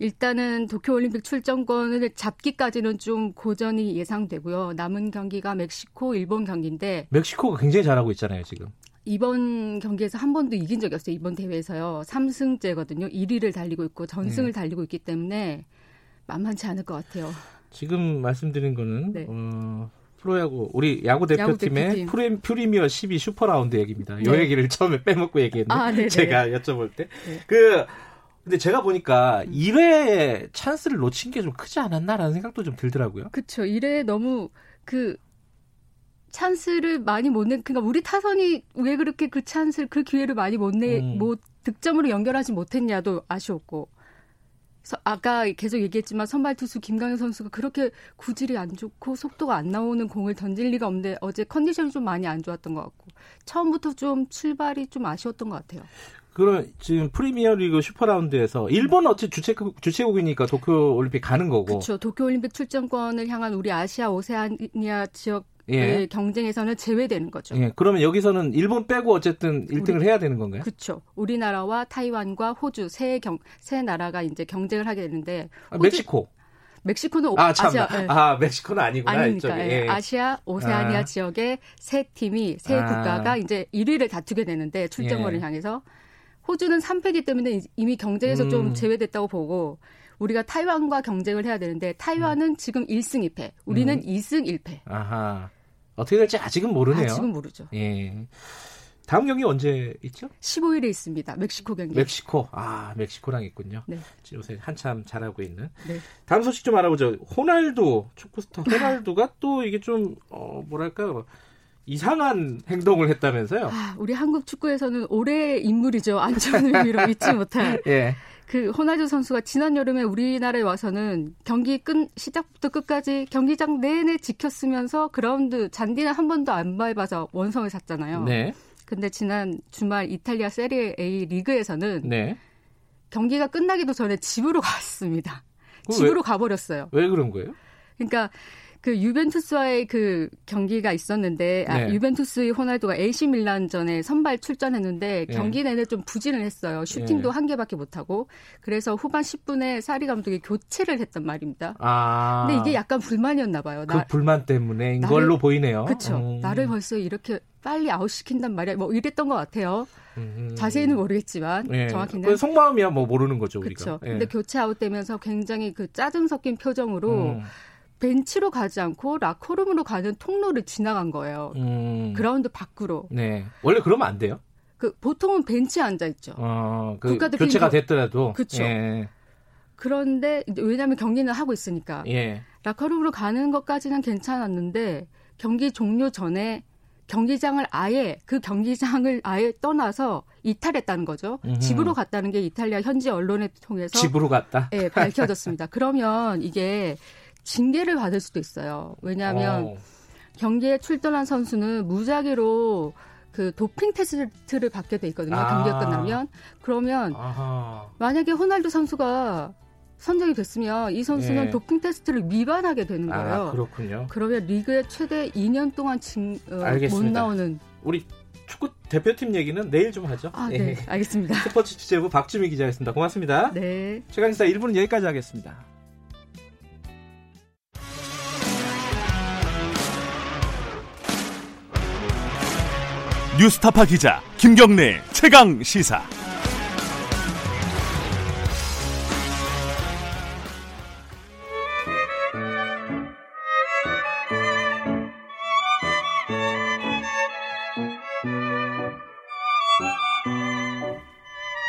일단은 도쿄올림픽 출전권을 잡기까지는 좀 고전이 예상되고요. 남은 경기가 멕시코, 일본 경기인데 멕시코가 굉장히 잘하고 있잖아요, 지금. 이번 경기에서 한 번도 이긴 적이 없어요. 이번 대회에서요. 3승째거든요. 1위를 달리고 있고 전승을 네. 달리고 있기 때문에 만만치 않을 것 같아요. 지금 말씀드린 거는 네. 어, 프로야구 우리 야구 대표팀의 야구 대표팀. 프리미어 12 슈퍼라운드 얘기입니다. 네. 요 얘기를 처음에 <laughs> 빼먹고 얘기했는데 아, 제가 여쭤볼 때. 네. 그 근데 제가 보니까 1회 찬스를 놓친 게 좀 크지 않았나라는 생각도 좀 들더라고요. 그렇죠. 1회 너무 그 찬스를 많이 못 내, 그러니까 우리 타선이 왜 그렇게 그 찬스를 그 기회를 많이 못 내, 음. 못 득점으로 연결하지 못했냐도 아쉬웠고. 아까 계속 얘기했지만 선발 투수 김강현 선수가 그렇게 구질이 안 좋고 속도가 안 나오는 공을 던질 리가 없는데 어제 컨디션이 좀 많이 안 좋았던 것 같고 처음부터 좀 출발이 좀 아쉬웠던 것 같아요. 그럼 지금 프리미어리그 슈퍼라운드에서 일본 어찌 주최국 주최국이니까 도쿄 올림픽 가는 거고. 그렇죠. 도쿄 올림픽 출전권을 향한 우리 아시아 오세아니아 지역 예. 경쟁에서는 제외되는 거죠. 예. 그러면 여기서는 일본 빼고 어쨌든 1등을 우리, 해야 되는 건가요? 그렇죠. 우리나라와 타이완과 호주 세, 경, 세 나라가 이제 경쟁을 하게 되는데 아, 호주, 멕시코. 멕시코는 아, 참. 아시아 예. 아, 멕시코는 아니구나. 아니니까. 예. 예. 아시아 오세아니아 아. 지역의 세 팀이 세 아. 국가가 이제 1위를 다투게 되는데 출전권을 예. 향해서 호주는 3패기 때문에 이미 경쟁에서 음. 좀 제외됐다고 보고 우리가 타이완과 경쟁을 해야 되는데 타이완은 음. 지금 1승 2패, 우리는 음. 2승 1패. 아하. 어떻게 될지 아직은 모르네요. 아직은 모르죠. 예. 다음 경기 언제 있죠? 15일에 있습니다. 멕시코 경기. 멕시코. 아, 멕시코랑 있군요. 네. 요새 한참 잘하고 있는. 네. 다음 소식 좀 알아보죠. 호날두, 축구 스타 호날두가 또 이게 좀, 어, 뭐랄까요. 이상한 행동을 했다면서요? 아, 우리 한국 축구에서는 올해 인물이죠. 안전 의미로 잊지 못할. 예. 그 호날두 선수가 지난 여름에 우리나라에 와서는 경기 끝 시작부터 끝까지 경기장 내내 지켰으면서 그라운드 잔디는 한 번도 안 밟아서 원성을 샀잖아요. 네. 근데 지난 주말 이탈리아 세리에 A 리그에서는 네. 경기가 끝나기도 전에 집으로 <laughs> 갔습니다. 집으로 왜, 가버렸어요. 왜 그런 거예요? 그러니까 그 유벤투스와의 그 경기가 있었는데 아, 네. 유벤투스의 호날두가 AC 밀란전에 선발 출전했는데 네. 경기 내내 좀 부진을 했어요. 슈팅도 네. 한 개밖에 못 하고 그래서 후반 10분에 사리 감독이 교체를 했단 말입니다. 아. 근데 이게 약간 불만이었나 봐요. 그 나, 불만 때문에 이걸로 보이네요. 그렇죠. 음. 나를 벌써 이렇게 빨리 아웃시킨단 말이야. 뭐 이랬던 것 같아요. 음. 자세히는 모르겠지만 예. 정확히는 그 속마음이야 뭐 모르는 거죠 우리가. 그렇죠. 예. 근데 교체 아웃되면서 굉장히 그 짜증 섞인 표정으로 음. 벤치로 가지 않고 라커룸으로 가는 통로를 지나간 거예요. 음. 그라운드 밖으로. 네. 원래 그러면 안 돼요? 그 보통은 벤치에 앉아 있죠. 어, 그 교체가 됐더라도. 그렇죠. 예. 그런데 왜냐하면 경기는 하고 있으니까 예. 라커룸으로 가는 것까지는 괜찮았는데 경기 종료 전에 경기장을 아예 그 경기장을 아예 떠나서 이탈했다는 거죠. 음흠. 집으로 갔다는 게 이탈리아 현지 언론을 통해서 집으로 갔다. 예, 밝혀졌습니다. 그러면 이게 징계를 받을 수도 있어요. 왜냐하면 오. 어. 경기에 출전한 선수는 무작위로 그 도핑 테스트를 받게 돼 있거든요. 아. 경기가 끝나면 그러면 아하. 만약에 호날두 선수가 선정이 됐으면 이 선수는 예. 도핑 테스트를 위반하게 되는 아, 거예요. 아, 그렇군요. 그러면 리그에 최대 2년 동안 징, 어, 못 나오는 우리 축구 대표팀 얘기는 내일 좀 하죠. 아, 네, 예. 알겠습니다. 스포츠 취재부 박주미 기자였습니다. 고맙습니다. 네. 최강시사 1부는 여기까지 하겠습니다. 뉴스타파 기자 김경래 최강 시사.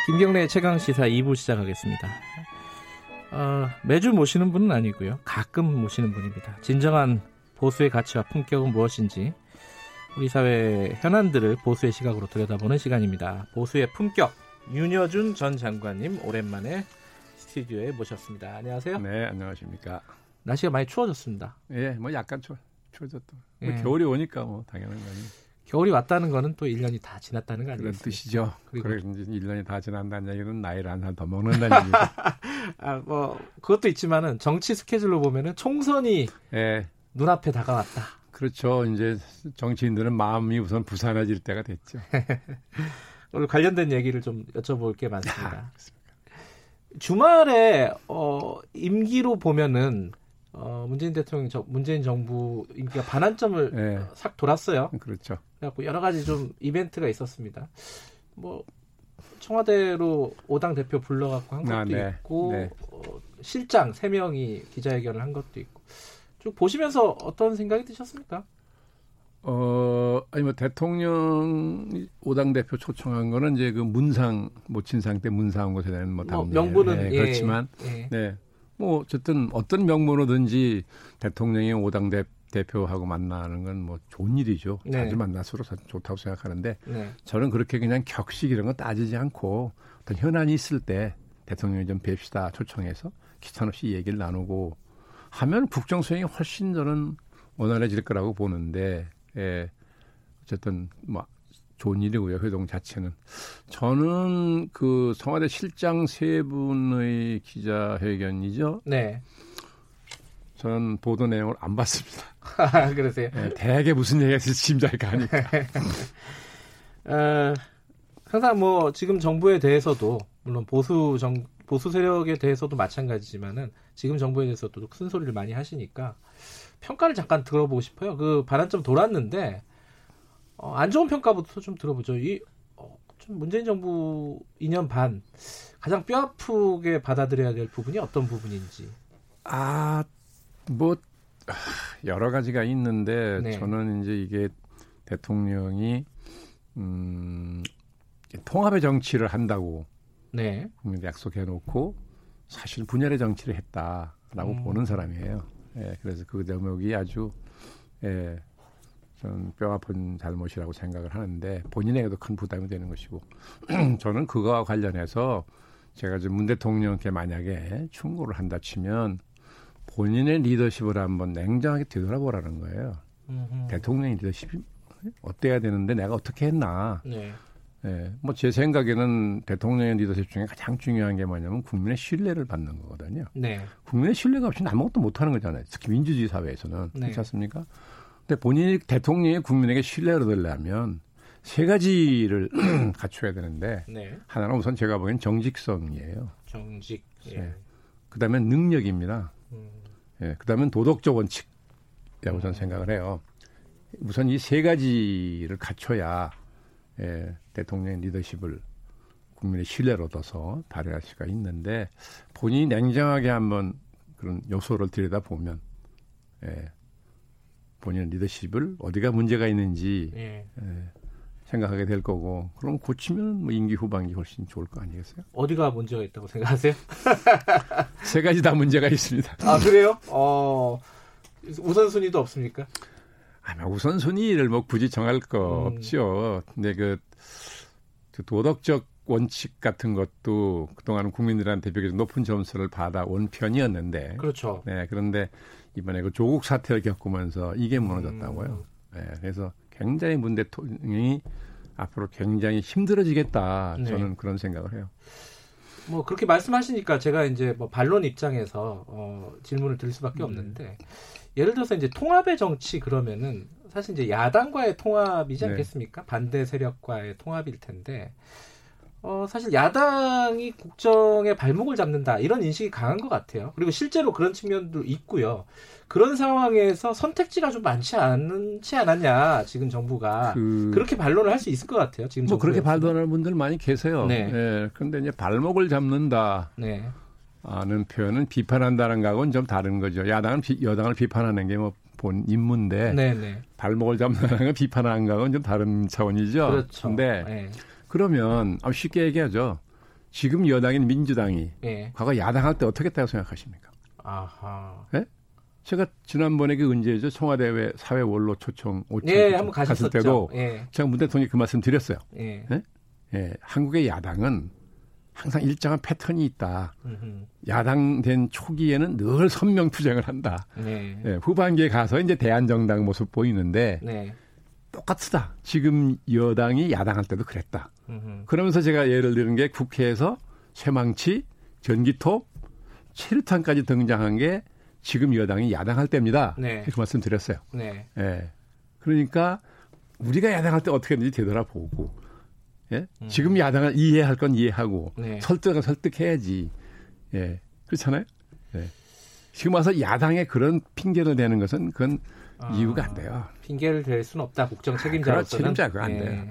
김경래 최강 시사 2부 시작하겠습니다. 어, 매주 모시는 분은 아니고요. 가끔 모시는 분입니다. 진정한 보수의 가치와 품격은 무엇인지 우리 사회 현안들을 보수의 시각으로 들여다보는 시간입니다. 보수의 품격 윤여준 전 장관님 오랜만에 스튜디오에 모셨습니다. 안녕하세요. 네, 안녕하십니까. 날씨가 많이 추워졌습니다. 예, 뭐 약간 추워, 추워졌다. 뭐 예. 겨울이 오니까 뭐 당연한 거 아니에요. 겨울이 왔다는 거는 또 1년이 다 지났다는 거 아니에요? 그런 뜻이죠. 그리고 이제 1년이 다 지난다는 얘기는 나이를 한 살 더 먹는다는 <laughs> 얘기죠. 아, 뭐 그것도 있지만은 정치 스케줄로 보면은 총선이 예. 눈앞에 다가왔다. 그렇죠. 이제 정치인들은 마음이 우선 부산해질 때가 됐죠. <laughs> 오늘 관련된 얘기를 좀 여쭤볼 게 많습니다. 아, 주말에 어 임기로 보면은 어, 문재인 대통령, 저, 문재인 정부 인기가 반환점을 네. 싹 돌았어요. 그렇죠. 그래갖고 여러 가지 좀 이벤트가 있었습니다. 뭐 청와대로 오당 대표 불러갖고 한 것도 아, 네. 있고 네. 어, 실장 세 명이 기자회견을 한 것도 있고 쭉 보시면서 어떤 생각이 드셨습니까? 어, 아니 뭐 대통령 오당 대표 초청한 거는 이제 그 문상 모친상 때 문상 곳에 대한 뭐뭐 답례. 명분은 네, 예, 그렇지만 예. 네. 뭐 어쨌든 어떤 명분으로든지 대통령이 오당 대, 대표하고 만나는 건 뭐 좋은 일이죠. 네. 자주 만날수록 좋다고 생각하는데 네. 저는 그렇게 그냥 격식 이런 거 따지지 않고 어떤 현안이 있을 때 대통령이 좀 뵙시다 초청해서 기탄 없이 얘기를 나누고 하면 국정 수행이 훨씬 저는 원활해질 거라고 보는데 예. 어쨌든 뭐 좋은 일이고요 회동 자체는 저는 그 청와대 실장 세 분의 기자회견이죠. 네. 저는 보도 내용을 안 봤습니다. <laughs> 그러세요. 예, 대개 무슨 얘기가 있을지 짐작이 가니까. <laughs> 어, 항상 뭐 지금 정부에 대해서도 물론 보수 정 보수 세력에 대해서도 마찬가지지만은 지금 정부에 대해서도 큰 소리를 많이 하시니까 평가를 잠깐 들어보고 싶어요. 그 반환점 돌았는데 어, 안 좋은 평가부터 좀 들어보죠. 이 어, 좀 문재인 정부 2년 반 가장 뼈 아프게 받아들여야 될 부분이 어떤 부분인지. 아, 뭐 아, 여러 가지가 있는데 네. 저는 이제 이게 대통령이 음, 통합의 정치를 한다고 네. 약속해 놓고 사실 분열의 정치를 했다라고 음. 보는 사람이에요. 예, 그래서 그 대목이 아주 예, 저는 뼈 아픈 잘못이라고 생각을 하는데 본인에게도 큰 부담이 되는 것이고 <clears throat> 저는 그거와 관련해서 제가 지금 문 대통령께 만약에 충고를 한다 치면 본인의 리더십을 한번 냉정하게 되돌아보라는 거예요. 음흠. 대통령의 리더십이 어때야 되는데 내가 어떻게 했나. 네. 예, 뭐 제 생각에는 대통령의 리더십 중에 가장 중요한 게 뭐냐면 국민의 신뢰를 받는 거거든요. 네. 국민의 신뢰가 없이는 아무것도 못 하는 거잖아요. 특히 민주주의 사회에서는 네. 그렇지 않습니까? 근데 본인이 대통령이 국민에게 신뢰를 얻으려면 세 가지를 <clears throat> 갖춰야 되는데 네. 하나는 우선 제가 보기엔 정직성이에요. 정직. 예. 네. 그다음에 능력입니다. 음. 예, 그다음엔 도덕적 원칙이라고 음. 저는 생각을 해요. 우선 이 세 가지를 갖춰야 예, 대통령의 리더십을 국민의 신뢰를 얻어서 발휘할 수가 있는데 본인이 냉정하게 한번 그런 요소를 들여다보면 예, 본인의 리더십을 어디가 문제가 있는지 예. 예, 생각하게 될 거고 그럼 고치면 뭐 임기 후반기 훨씬 좋을 거 아니겠어요? 어디가 문제가 있다고 생각하세요? <laughs> 세 가지 다 문제가 있습니다. 아 그래요? 어 우선순위도 없습니까? 아마 우선순위를 뭐 굳이 정할 거 음. 없죠. 근데 그, 그 도덕적 원칙 같은 것도 그동안 국민들한테 비교적 높은 점수를 받아온 편이었는데. 그렇죠. 네, 그런데 이번에 그 조국 사태를 겪으면서 이게 무너졌다고요. 음. 네, 그래서 굉장히 문 대통령이 앞으로 굉장히 힘들어지겠다. 네. 저는 그런 생각을 해요. 뭐 그렇게 말씀하시니까 제가 이제 뭐 반론 입장에서 어, 질문을 드릴 수밖에 없는데 예를 들어서 이제 통합의 정치 그러면은 사실 이제 야당과의 통합이지 네. 않겠습니까? 반대 세력과의 통합일 텐데 어, 사실 야당이 국정에 발목을 잡는다 이런 인식이 강한 것 같아요. 그리고 실제로 그런 측면도 있고요. 그런 상황에서 선택지가 좀 많지 않지 않았냐 지금 정부가 그, 그렇게 반론을 할 수 있을 것 같아요. 지금 뭐 그렇게 정부에서는. 발언하는 분들 많이 계세요. 네. 예, 그런데 이제 발목을 잡는다. 네. 아는 표현은 비판한다는 거하고는 좀 다른 거죠. 야당은 비- 여당을 비판하는 게 뭐 본 임무인데 네, 네. 발목을 잡는다는 건 비판하는 거하고는 좀 다른 차원이죠. 그렇죠. 근데 네. 그러면 아, 쉽게 얘기하죠. 지금 여당인 민주당이 예. 과거 야당할 때 어떻게 했다고 생각하십니까? 아하. 제가 지난번에 그 언제죠? 청와대 사회 원로 초청 오청 예, 초청 한번 갔을. 때도 예. 제가 문 대통령이 그 말씀 드렸어요. 예. 예, 한국의 야당은 항상 일정한 패턴이 있다. 음흠. 야당 된 초기에는 늘 선명 투쟁을 한다. 네. 예, 후반기에 가서 이제 대한정당 모습 보이는데 네. 똑같다. 지금 여당이 야당할 때도 그랬다. 음흠. 그러면서 제가 예를 드는 게 국회에서 쇠망치, 전기톱, 체류탄까지 등장한 게 지금 여당이 야당할 때입니다. 네. 그 말씀 드렸어요. 네. 예. 그러니까 우리가 야당할 때 어떻게 했는지 되돌아보고, 예? 음. 지금 야당을 이해할 건 이해하고, 네. 설득은 설득해야지. 예. 그렇잖아요? 지금 와서 야당에 그런 핑계를 대는 것은 그건 아, 이유가 안 돼요. 핑계를 댈 수는 없다. 국정 책임자로서는. 책임자 그안 예. 돼요.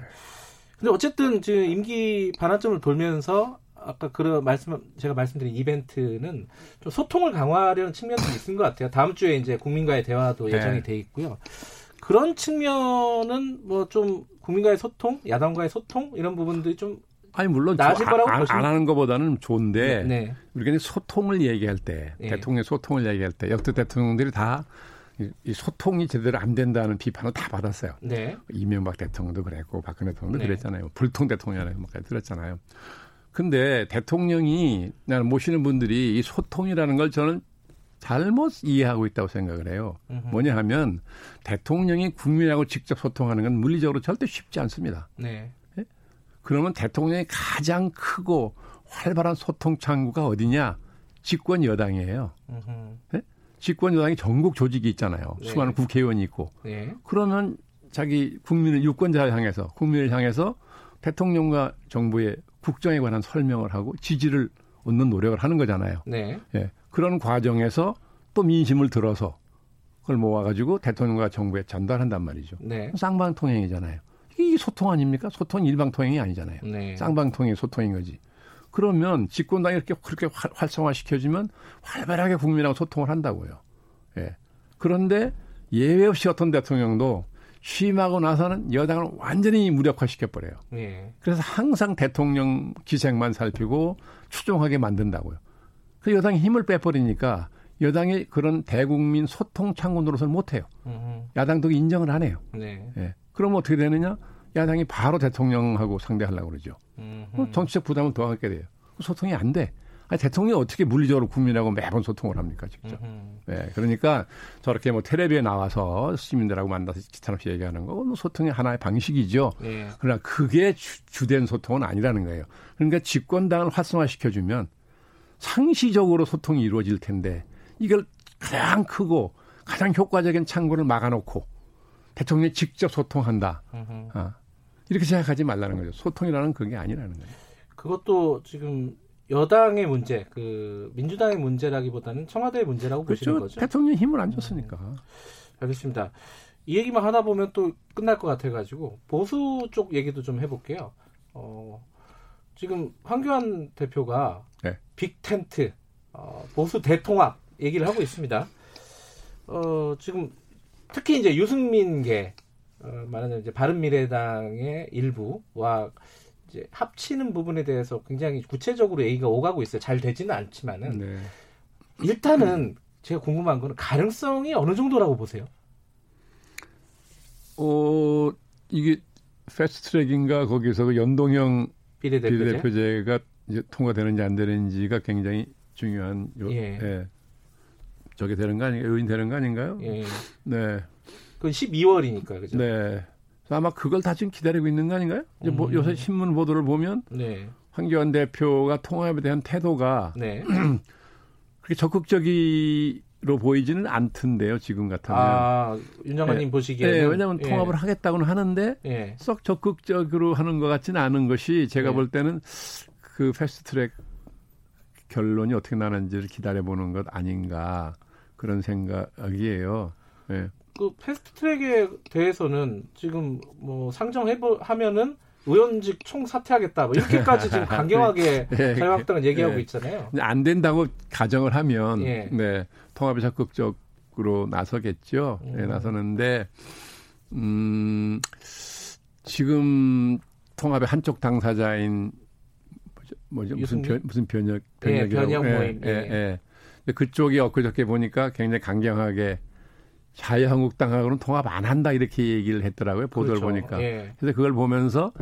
근데 어쨌든 지금 임기 반환점을 돌면서 아까 그런 말씀 제가 말씀드린 이벤트는 좀 소통을 강화하려는 측면도 있는 것 같아요. 다음 주에 이제 국민과의 대화도 네. 예정이 돼 있고요. 그런 측면은 뭐 좀 국민과의 소통, 야당과의 소통 이런 부분들이 좀 아니 물론 나아질 아, 거라고 안, 안, 하는 것보다는 좋은데 네, 네. 우리가 소통을 얘기할 때 네. 대통령 소통을 얘기할 때 역대 대통령들이 다 이 소통이 제대로 안 된다는 비판을 다 받았어요. 네. 이명박 대통령도 그랬고 박근혜 대통령도 네. 그랬잖아요. 불통 대통령이라고 들었잖아요. 근데 대통령이 나는 모시는 분들이 이 소통이라는 걸 저는 잘못 이해하고 있다고 생각을 해요. 으흠. 뭐냐 하면 대통령이 국민하고 직접 소통하는 건 물리적으로 절대 쉽지 않습니다. 네. 네? 그러면 대통령이 가장 크고 활발한 소통 창구가 어디냐? 집권 여당이에요. 네? 집권 여당이 전국 조직이 있잖아요. 네. 수많은 국회의원이 있고. 네. 그러면 자기 국민을 유권자를 향해서 국민을 향해서 대통령과 정부의 국정에 관한 설명을 하고 지지를 얻는 노력을 하는 거잖아요. 네. 예. 그런 과정에서 또 민심을 들어서 그걸 모아가지고 대통령과 정부에 전달한단 말이죠. 네. 쌍방통행이잖아요. 이게 소통 아닙니까? 소통 일방통행이 아니잖아요. 네. 쌍방통행 소통인 거지. 그러면 집권당이 이렇게 그렇게 활성화시켜주면 활발하게 국민하고 소통을 한다고요. 예. 그런데 예외 없이 어떤 대통령도 취임하고 나서는 여당을 완전히 무력화시켜버려요. 예. 그래서 항상 대통령 기색만 살피고 추종하게 만든다고요. 그 여당이 힘을 빼버리니까 여당이 그런 대국민 소통 창구 노릇을 못해요. 음흠. 야당도 인정을 안 해요. 네. 예. 그럼 어떻게 되느냐? 야당이 바로 대통령하고 상대하려고 그러죠. 정치적 부담을 더 하게 돼요. 소통이 안 돼. 아니, 대통령이 어떻게 물리적으로 국민하고 매번 소통을 합니까, 직접. 네, 그러니까 저렇게 뭐 텔레비에 나와서 시민들하고 만나서 기타없이 얘기하는 거, 뭐 소통의 하나의 방식이죠. 네. 그러나 그게 주, 된 소통은 아니라는 거예요. 그러니까 집권당을 활성화시켜주면 상시적으로 소통이 이루어질 텐데 이걸 가장 크고 가장 효과적인 창구를 막아놓고 대통령이 직접 소통한다. 어. 이렇게 생각하지 말라는 거죠. 소통이라는 그게 아니라는 거예요. 그것도 지금 여당의 문제, 그 민주당의 문제라기보다는 청와대의 문제라고 그렇죠. 보시는 거죠. 대통령 힘을 안 줬으니까. 음, 알겠습니다. 이 얘기만 하다 보면 또 끝날 것 같아가지고 보수 쪽 얘기도 좀 해볼게요. 어, 지금 황교안 대표가 네. 빅텐트 어, 보수 대통합 얘기를 하고 있습니다. 어, 지금 특히 이제 유승민계 어, 말하는 이제 바른미래당의 일부와 이제 합치는 부분에 대해서 굉장히 구체적으로 얘기가 오가고 있어요. 잘 되지는 않지만은 네. 일단은 제가 궁금한 거는 가능성이 어느 정도라고 보세요? 어 이게 패스트트랙인가 거기서 그 연동형 비례대표제? 비례대표제가 이제 통과되는지 안 되는지가 굉장히 중요한 요, 예. 예. 저게 되는 거 아닌가요? 요인 되는 거 아닌가요? 예. 네. 그건 12월이니까 그죠? 네. 아마 그걸 다 지금 기다리고 있는 거 아닌가요? 이제 뭐 음. 요새 신문 보도를 보면 네. 황교안 대표가 통합에 대한 태도가 네. <clears throat> 그렇게 적극적이로 보이지는 않던데요. 지금 같으면. 아, 윤장관님 네. 보시기에는. 네, 왜냐하면 예. 통합을 하겠다고는 하는데 예. 썩 적극적으로 하는 것 같지는 않은 것이 제가 네. 볼 때는 그 패스트트랙 결론이 어떻게 나는지를 기다려보는 것 아닌가 그런 생각이에요. 예. 그 패스트트랙에 대해서는 지금 뭐 상정해보 하면은 의원직 총 사퇴하겠다 뭐 이렇게까지 지금 <laughs> 강경하게 네, 자유한국당은 얘기하고 네. 있잖아요. 안 된다고 가정을 하면 예. 네 통합에 적극적으로 나서겠죠. 음. 네, 나서는데 음 지금 통합의 한쪽 당사자인 뭐죠? 무슨 변, 무슨 변혁 변혁이라고 예, 변혁 모임. 예, 예. 예. 그쪽이 엊그저께 보니까 굉장히 강경하게 자유한국당하고는 통합 안 한다 이렇게 얘기를 했더라고요 보도를 그렇죠. 보니까 예. 그래서 그걸 보면서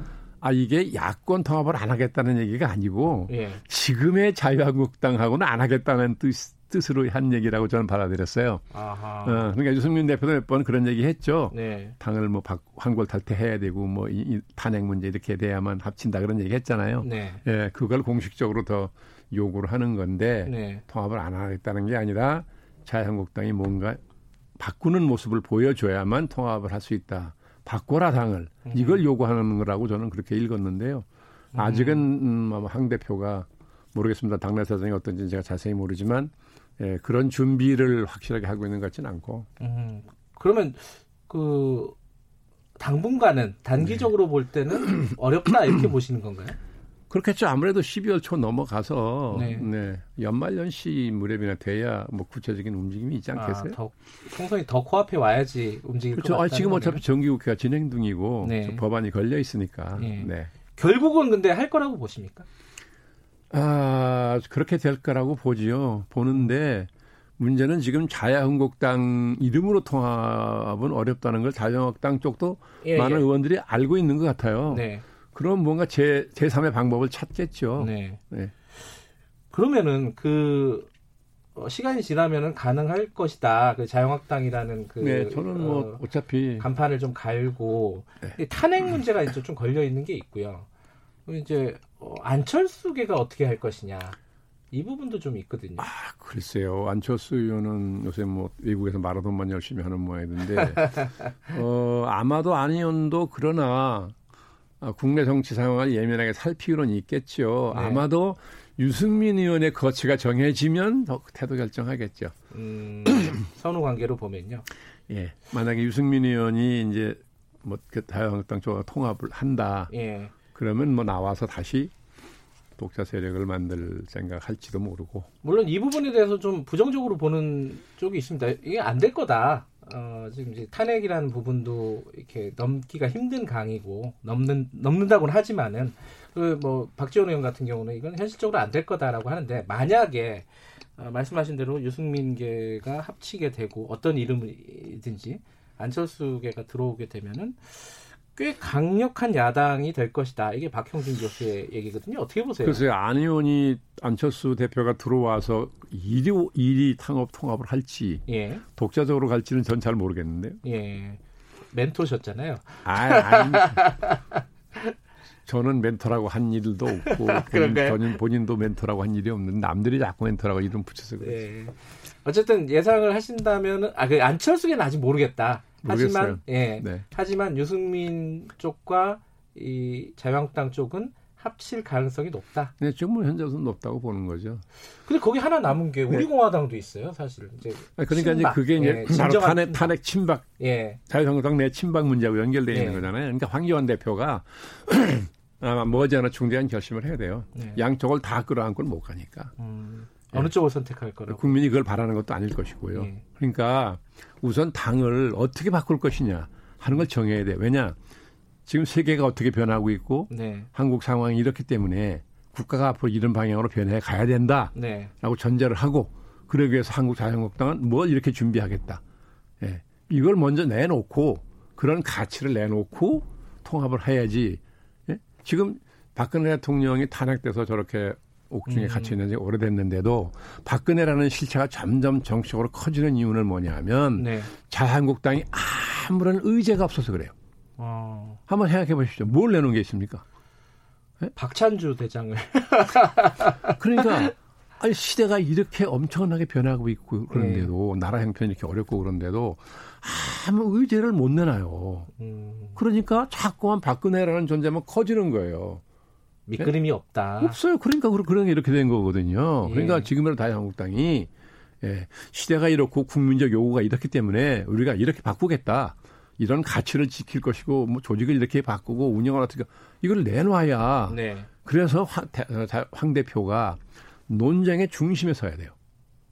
아 이게 야권 통합을 안 하겠다는 얘기가 아니고 예. 지금의 자유한국당하고는 안 하겠다는 뜻, 뜻으로 한 얘기라고 저는 받아들였어요. 아하. 어, 그러니까 유승민 대표도 몇 번 그런 얘기 했죠. 네. 당을 뭐 황골 탈퇴해야 되고 뭐 이, 이 탄핵 문제 이렇게 돼야만 합친다 그런 얘기 했잖아요. 네. 예, 그걸 공식적으로 더 요구를 하는 건데 네. 통합을 안 하겠다는 게 아니라 자유한국당이 뭔가 바꾸는 모습을 보여줘야만 통합을 할 수 있다. 바꿔라 당을 음. 이걸 요구하는 거라고 저는 그렇게 읽었는데요. 아직은 음, 황 대표가 모르겠습니다. 당내 사정이 어떤지 제가 자세히 모르지만 예, 그런 준비를 확실하게 하고 있는 것 같지는 않고. 음, 그러면 그 당분간은 단기적으로 네. 볼 때는 <clears throat> 어렵다 이렇게 <clears throat> 보시는 건가요? 그렇겠죠. 아무래도 12월 초 넘어가서 네. 네. 연말 연시 무렵이나 돼야 뭐 구체적인 움직임이 있지 않겠어요? 아, 더, 총선이 더 코앞에 와야지 움직일 그렇죠. 것 아, 지금 어차피 정기국회가 진행 중이고 네. 법안이 걸려 있으니까. 네. 네. 결국은 근데 할 거라고 보십니까? 아 그렇게 될 거라고 보지요. 보는데 문제는 지금 자유한국당 이름으로 통합은 어렵다는 걸 자유한국당 쪽도 예, 많은 예. 의원들이 알고 있는 것 같아요. 네. 그럼 뭔가 제, 제3의 방법을 찾겠죠. 네. 네. 그러면은 그 어, 시간이 지나면은 가능할 것이다. 그 자유한국당이라는 그 네, 저는 뭐 어, 차피 간판을 좀 갈고 네. 탄핵 문제가 이제 좀 걸려 있는 게 있고요. 이제 어, 안철수계가 어떻게 할 것이냐. 이 부분도 좀 있거든요. 아, 글쎄요. 안철수 의원은 요새 뭐 외국에서 마라톤만 열심히 하는 모양인데, <laughs> 어, 아마도 안 의원도 그러나 어, 국내 정치 상황을 예민하게 살피고는 있겠죠. 네. 아마도 유승민 의원의 거치가 정해지면 더 태도 결정하겠죠. 음, <clears throat> 선후 관계로 보면요. 예. 만약에 유승민 의원이 이제 뭐 그 자유한국당 쪽과 통합을 한다. 예. 그러면 뭐 나와서 다시 독자 세력을 만들 생각할지도 모르고. 물론 이 부분에 대해서 좀 부정적으로 보는 쪽이 있습니다. 이게 안 될 거다. 어, 지금 이제 탄핵이라는 부분도 이렇게 넘기가 힘든 강이고 넘는 넘는다고는 하지만은 그 뭐 박지원 의원 같은 경우는 이건 현실적으로 안 될 거다라고 하는데 만약에 어, 말씀하신 대로 유승민계가 합치게 되고 어떤 이름이든지 안철수계가 들어오게 되면은 꽤 강력한 야당이 될 것이다. 이게 박형준 교수의 얘기거든요. 어떻게 보세요? 글쎄요. 안 의원이 안철수 대표가 들어와서 일이 일이 통합 통합을 할지 예. 독자적으로 갈지는 전 잘 모르겠는데요. 예. 멘토셨잖아요. 아, 아니. <laughs> 저는 멘토라고 한 일도 없고 본인, 본인도 멘토라고 한 일이 없는데 남들이 자꾸 멘토라고 이름 붙여서 그래요. 예. 어쨌든 예상을 하신다면은 아 그 안철수는 아직 모르겠다. 모르겠어요. 하지만 예. 네. 하지만 유승민 쪽과 이 자유한국당 쪽은 합칠 가능성이 높다. 네, 지금 뭐 현재로서 높다고 보는 거죠. 근데 거기 하나 남은 게 우리공화당도 있어요, 사실. 이제 그러니까 침박. 이제 그게 이제 예, 바로 탄핵, 탄핵 침박, 예. 자유한국당 내 침박 문제하고 연결되어 있는 예. 거잖아요. 그러니까 황교안 대표가 <clears throat> 아마 머지않아 중대한 결심을 해야 돼요. 예. 양쪽을 다 끌어안고는 못 가니까. 음. 어느 예. 쪽을 선택할 거라고? 국민이 그걸 바라는 것도 아닐 것이고요. 예. 그러니까 우선 당을 어떻게 바꿀 것이냐 하는 걸 정해야 돼. 왜냐? 지금 세계가 어떻게 변하고 있고 네. 한국 상황이 이렇기 때문에 국가가 앞으로 이런 방향으로 변해 가야 된다라고 네. 전제를 하고 그러기 위해서 한국 자유한국당은 뭘 이렇게 준비하겠다. 예. 이걸 먼저 내놓고 그런 가치를 내놓고 통합을 해야지. 예? 지금 박근혜 대통령이 탄핵돼서 저렇게 옥중에 음. 갇혀 있는 지 오래됐는데도 박근혜라는 실체가 점점 정치적으로 커지는 이유는 뭐냐면 네. 자유한국당이 아무런 의제가 없어서 그래요. 어. 한번 생각해 보십시오. 뭘 내놓은 게 있습니까? 네? 박찬주 대장을. <laughs> 그러니까 아니 시대가 이렇게 엄청나게 변하고 있고 그런데도 네. 나라 형편이 이렇게 어렵고 그런데도 아무 의제를 못 내놔요. 음. 그러니까 자꾸만 박근혜라는 존재만 커지는 거예요. 밑그림이 네? 없다. 없어요. 그러니까 그런 게 이렇게 된 거거든요. 예. 그러니까 지금으로 다한국당이 예, 시대가 이렇고 국민적 요구가 이렇기 때문에 우리가 이렇게 바꾸겠다. 이런 가치를 지킬 것이고 뭐 조직을 이렇게 바꾸고 운영을 어떻게 이걸 내놔야 네. 그래서 황, 어, 황, 대표가 논쟁의 중심에 서야 돼요.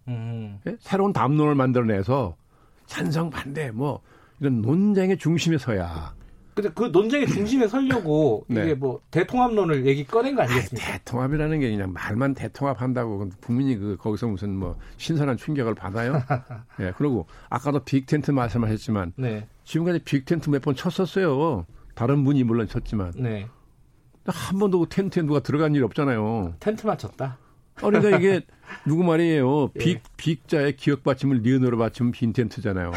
음. 예? 새로운 담론을 만들어내서 찬성 반대 뭐 이런 논쟁의 중심에 서야 근데 그 논쟁의 중심에 서려고 <laughs> 네. 이게 뭐 대통합론을 얘기 꺼낸 거 아니겠습니까? 아, 대통합이라는 게 그냥 말만 대통합한다고 국민이 그 거기서 무슨 뭐 신선한 충격을 받아요? <laughs> 예. 네, 그리고 아까도 빅텐트 말씀하셨지만 네. 지금까지 빅텐트 몇 번 쳤었어요. 다른 분이 물론 쳤지만 네. 한 번도 그 텐트에 누가 들어간 일 없잖아요. 텐트만 쳤다. 그러니까 이게 누구 말이에요? <laughs> 빅 예. 빅자의 기억 받침을 리은으로 받치면 빈 텐트잖아요.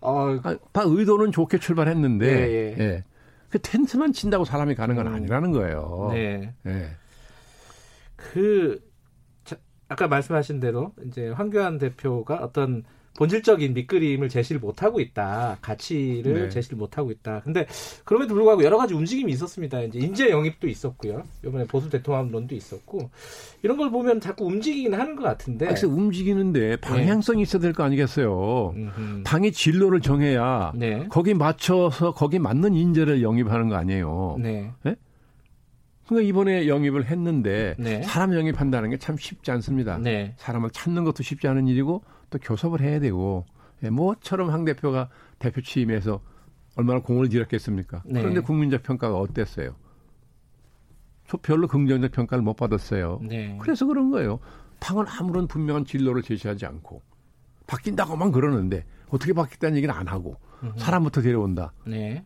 어, 아, 다 의도는 좋게 출발했는데 예, 예. 예. 그 텐트만 친다고 사람이 가는 건 음. 아니라는 거예요. 네. 예. 그 자, 아까 말씀하신 대로 이제 황교안 대표가 어떤 본질적인 밑그림을 제시를 못하고 있다. 가치를 네. 제시를 못하고 있다. 근데 그럼에도 불구하고 여러 가지 움직임이 있었습니다. 이제 인재 영입도 있었고요. 이번에 보수 대통합론도 있었고 이런 걸 보면 자꾸 움직이긴 하는 것 같은데. 그래서 움직이는데 방향성이 있어야 될 거 아니겠어요. 음흠. 당이 진로를 정해야 네. 거기 맞춰서 거기 맞는 인재를 영입하는 거 아니에요. 네. 그러니까 이번에 영입을 했는데 네. 사람 영입한다는 게 참 쉽지 않습니다. 네. 사람을 찾는 것도 쉽지 않은 일이고 또 교섭을 해야 되고 예, 뭐처럼 황 대표가 대표 취임해서 얼마나 공을 들였겠습니까? 네. 그런데 국민적 평가가 어땠어요? 저 별로 긍정적 평가를 못 받았어요. 네. 그래서 그런 거예요. 당은 아무런 분명한 진로를 제시하지 않고 바뀐다고만 그러는데 어떻게 바뀌었다는 얘기는 안 하고 사람부터 데려온다. 네.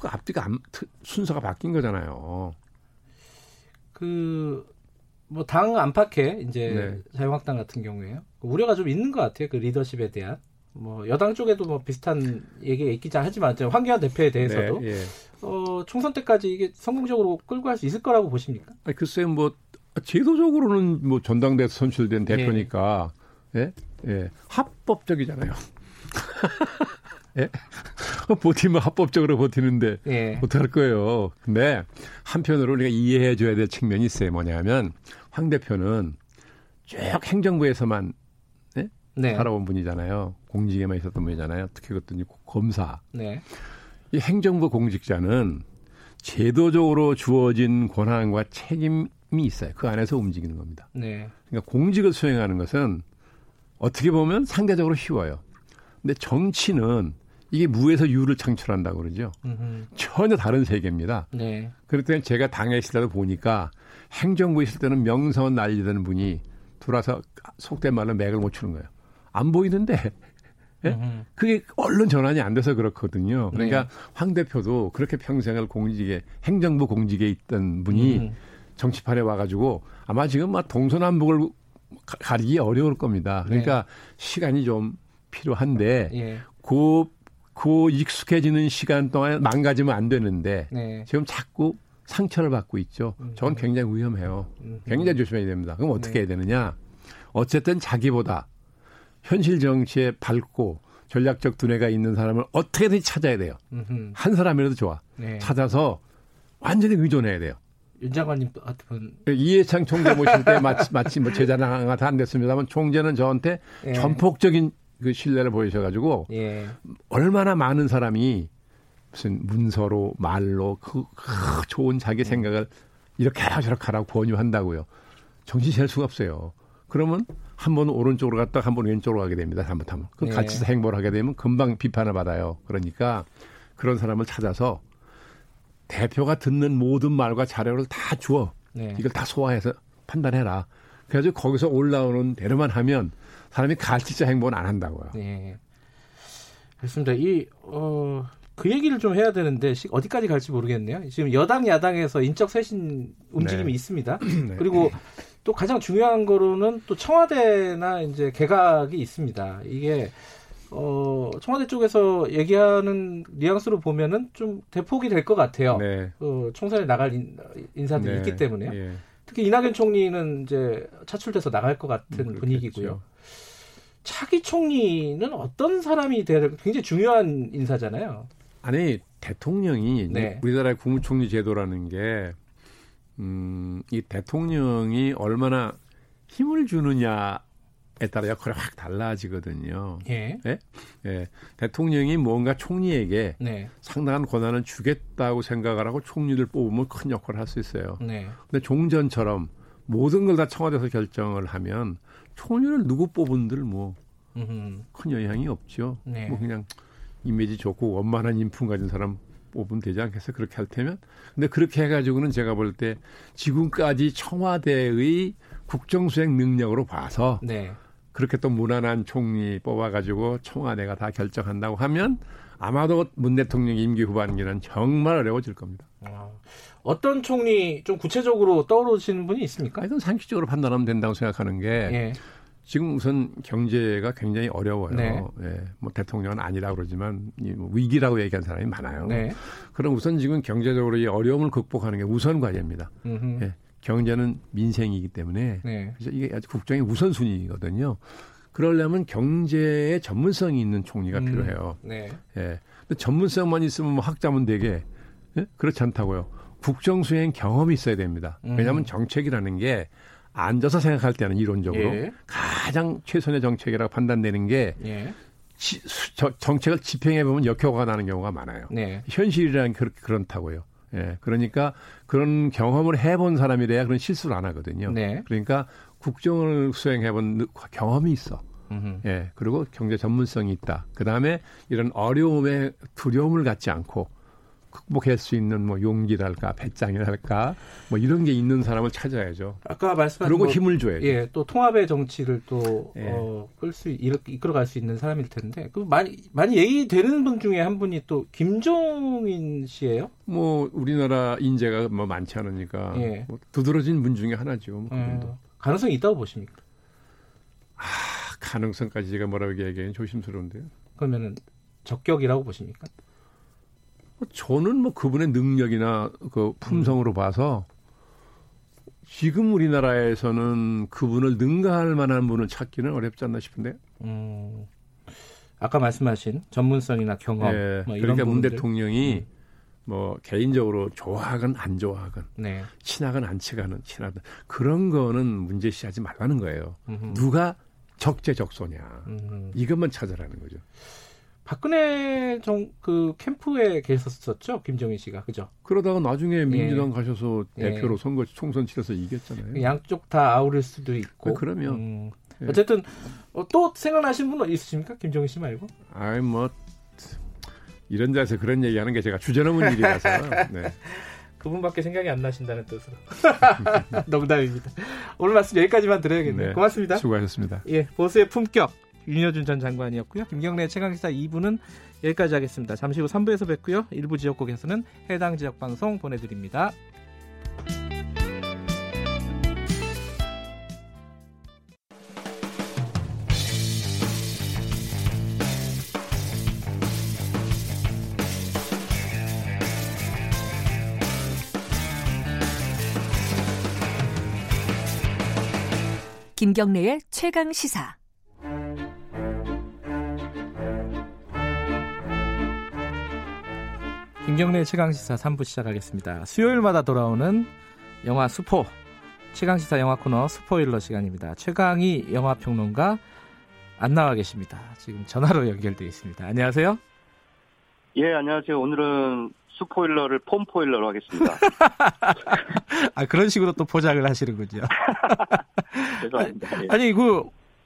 그 앞뒤가 안- 트- 순서가 바뀐 거잖아요. 그, 뭐, 당 안팎에, 이제, 네. 자유한국당 같은 경우에요. 우려가 좀 있는 것 같아요. 그 리더십에 대한. 뭐, 여당 쪽에도 뭐 비슷한 얘기가 있긴 하지만, 황교안 대표에 대해서도, 네, 예. 어, 총선 때까지 이게 성공적으로 끌고 갈 수 있을 거라고 보십니까? 아니, 글쎄요, 뭐, 제도적으로는 뭐 전당대에서 선출된 대표니까, 예? 예. 합법적이잖아요. <laughs> 예? <laughs> 버티면 합법적으로 버티는데, 예. 어떡할 거예요. 근데, 한편으로 우리가 이해해 줘야 될 측면이 있어요. 뭐냐면, 황 대표는 쭉 행정부에서만 네. 살아온 분이잖아요. 공직에만 있었던 분이잖아요. 특히 그것도 검사. 네. 이 행정부 공직자는 제도적으로 주어진 권한과 책임이 있어요. 그 안에서 움직이는 겁니다. 네. 그러니까 공직을 수행하는 것은 어떻게 보면 상대적으로 쉬워요. 근데 정치는 이게 무에서 유를 창출한다고 그러죠. 음흠. 전혀 다른 세계입니다. 네. 그랬더니 제가 당에 있을 때도 보니까 행정부에 있을 때는 명성은 날리던 분이 들어와서 속된 말로 맥을 못 추는 거예요. 안 보이는데 예? 그게 언론 전환이 안 돼서 그렇거든요. 그러니까 네. 황 대표도 그렇게 평생을 공직에 행정부 공직에 있던 분이 음. 정치판에 와가지고 아마 지금 막 동서남북을 가- 가리기 어려울 겁니다. 그러니까 시간이 좀 필요한데 예. 그, 그 익숙해지는 시간 동안 망가지면 안 되는데 네. 지금 자꾸 상처를 받고 있죠. 저건 굉장히 위험해요. 음. 굉장히 조심해야 됩니다. 그럼 어떻게 네. 해야 되느냐? 어쨌든 자기보다 현실 정치에 밝고 전략적 두뇌가 있는 사람을 어떻게든 찾아야 돼요. 음흠. 한 사람이라도 좋아. 네. 찾아서 완전히 의존해야 돼요. 윤 장관님 같은 분. 이해창 총재 모실 때 마치, 마치 뭐 제자랑 다안 됐습니다만 총재는 저한테 예. 전폭적인 그 신뢰를 보이셔가지고 예. 얼마나 많은 사람이 무슨 문서로 말로 그, 그 좋은 자기 생각을 이렇게 하라 저렇게 하라고 권유한다고요. 정신 차릴 수가 없어요. 그러면 한 번 오른쪽으로 갔다 한 번 왼쪽으로 가게 됩니다. 잘못하면. 그 네. 같이 행보를 하게 되면 금방 비판을 받아요. 그러니까 그런 사람을 찾아서 대표가 듣는 모든 말과 자료를 다 주어. 네. 이걸 다 소화해서 판단해라. 그래가지고 거기서 올라오는 대로만 하면 사람이 갈치자 행보는 안 한다고요. 네. 그렇습니다. 이, 어, 그 얘기를 좀 해야 되는데, 시- 어디까지 갈지 모르겠네요. 지금 여당, 야당에서 인적 쇄신 움직임이 네. 있습니다. <clears throat> 그리고 또 가장 중요한 거로는 또 청와대나 이제 개각이 있습니다. 이게, 어, 청와대 쪽에서 얘기하는 뉘앙스로 보면은 좀 대폭이 될 것 같아요. 네. 어, 총선에 나갈 인, 인사들이 네. 있기 때문에요. 예. 특히 이낙연 총리는 이제 차출돼서 나갈 것 같은 그렇겠죠. 분위기고요. 차기 총리는 어떤 사람이 될 굉장히 중요한 인사잖아요. 아니 대통령이 네. 우리나라의 국무총리 제도라는 게 음, 이 대통령이 얼마나 힘을 주느냐에 따라 역할이 확 달라지거든요. 예. 예, 대통령이 뭔가 총리에게 네. 상당한 권한을 주겠다고 생각을 하고 총리를 뽑으면 큰 역할을 할 수 있어요. 네. 근데 종전처럼 모든 걸 다 청와대에서 결정을 하면 총리를 누구 뽑은들 뭐 큰. 영향이 없죠. 네. 뭐 그냥 이미지 좋고 원만한 인품 가진 사람 뽑으면 되지 않겠어요? 그렇게 할 테면. 근데 그렇게 해가지고는 제가 볼 때 지금까지 청와대의 국정수행 능력으로 봐서 네. 그렇게 또 무난한 총리 뽑아가지고 청와대가 다 결정한다고 하면 아마도 문 대통령 임기 후반기는 정말 어려워질 겁니다. 어, 어떤 총리 좀 구체적으로 떠오르시는 분이 있습니까? 하여튼 상식적으로 판단하면 된다고 생각하는 게 예. 지금 우선 경제가 굉장히 어려워요. 네. 예, 뭐 대통령은 아니라 그러지만 이뭐 위기라고 얘기하는 사람이 많아요. 네. 그럼 우선 지금 경제적으로 이 어려움을 극복하는 게 우선 과제입니다. 음흠. 예, 경제는 민생이기 때문에 네. 그래서 이게 아주 국정의 우선순위거든요. 그러려면 경제에 전문성이 있는 총리가 음, 필요해요. 네. 예. 근데 전문성만 있으면 뭐 학자면 되게 예? 그렇지 않다고요. 국정 수행 경험이 있어야 됩니다. 음. 왜냐하면 정책이라는 게 앉아서 생각할 때는 이론적으로 예. 가장 최선의 정책이라고 판단되는 게 예. 지, 수- 저- 정책을 집행해 보면 역효과가 나는 경우가 많아요. 네. 현실이라는 게 그렇게 그렇다고요. 예. 그러니까 그런 경험을 해본 사람이래야 그런 실수를 안 하거든요. 네. 그러니까 국정을 수행해본 느- 경험이 있어. 음흠. 예. 그리고 경제 전문성이 있다. 그 다음에 이런 어려움에 두려움을 갖지 않고 극복할 수 있는 뭐 용기랄까, 배짱이랄까, 뭐 이런 게 있는 사람을 찾아야죠. 아까 말씀하신 그리고 뭐, 힘을 줘야죠. 예, 또 통합의 정치를 또 예. 어, 끌수 이끌어갈 수 있는 사람일 텐데 그 많이 많이 얘기되는 분 중에 한 분이 또 김종인 씨예요. 뭐 우리나라 인재가 뭐 많지 않으니까 예. 뭐 두드러진 분 중에 하나죠. 뭐. 어, 가능성이 있다고 보십니까? 아, 가능성까지 제가 뭐라고 얘기하기는 조심스러운데요. 그러면은 적격이라고 보십니까? 뭐 저는 뭐 그분의 능력이나 그 품성으로 음. 봐서 지금 우리나라에서는 그분을 능가할 만한 분을 찾기는 어렵지 않나 싶은데. 음, 아까 말씀하신 전문성이나 경험, 예, 뭐 이런 그러니까 문. 대통령이 뭐 개인적으로 좋아하건 안 좋아하건 네. 친하건 안 친하건 친하든 그런 거는 문제시하지 말라는 거예요. 음흠. 누가 적재적소냐 음. 이것만 찾아라는 거죠. 박근혜 정 그 캠프에 계셨었죠 김정인 씨가 그죠? 그러다가 나중에 민주당 가셔서 예. 대표로 선거 총선 치러서 이겼잖아요. 양쪽 다 아우를 수도 있고. 아, 그럼요. 음. 예. 어쨌든 어, 또 생각나신 분 있으십니까? 김정인 씨 말고? 아이 뭐 이런 데서 그런 얘기하는 게 제가 주제넘은 일이라서 <laughs> 네. 그분밖에 생각이 안 나신다는 뜻으로. <laughs> 농담입니다. 오늘 말씀 여기까지만 드려야겠네요. 네. 고맙습니다. 수고하셨습니다. 예, 보수의 품격 윤여준 전 장관이었고요. 김경래 최강기사 2부는 여기까지 하겠습니다. 잠시 후 3부에서 뵙고요. 일부 지역국에서는 해당 지역 방송 보내드립니다. 김경래의 최강 시사. 김경래 최강시사 3부 시작하겠습니다. 수요일마다 돌아오는 영화 수포 최강시사 영화 코너 스포일러 시간입니다. 최강희 영화평론가 안 나와 계십니다. 지금 전화로 연결되어 있습니다. 안녕하세요. 예, 안녕하세요. 오늘은 스포일러를 폼포일러로 하겠습니다. <laughs> 아 그런 식으로 또 포장을 하시는군요. <laughs> 죄송합니다. 예. 아니 그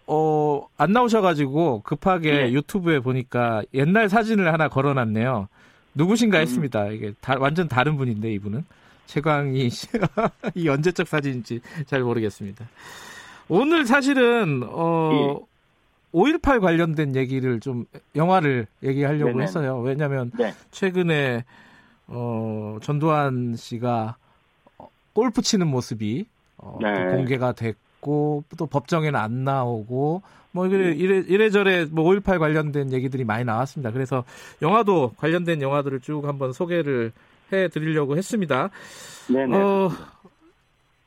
어, 안 나오셔가지고 급하게 예. 유튜브에 보니까 옛날 사진을 하나 걸어놨네요. 누구신가 음. 했습니다. 이게 다- 완전 다른 분인데 이분은 최광희 씨. <laughs> 이 언제적 사진인지 잘 모르겠습니다. 오늘 사실은 어5.18 관련된 얘기를 좀 영화를 얘기하려고 네네. 했어요. 왜냐하면 네. 최근에 어, 전두환 씨가 어, 골프 치는 모습이 어, 네. 또 공개가 됐고 또 법정에는 안 나오고 뭐 음. 이래, 이래 이래저래 뭐 5.18 관련된 얘기들이 많이 나왔습니다. 그래서 영화도 관련된 영화들을 쭉 한번 소개를 해 드리려고 했습니다. 네네. 어,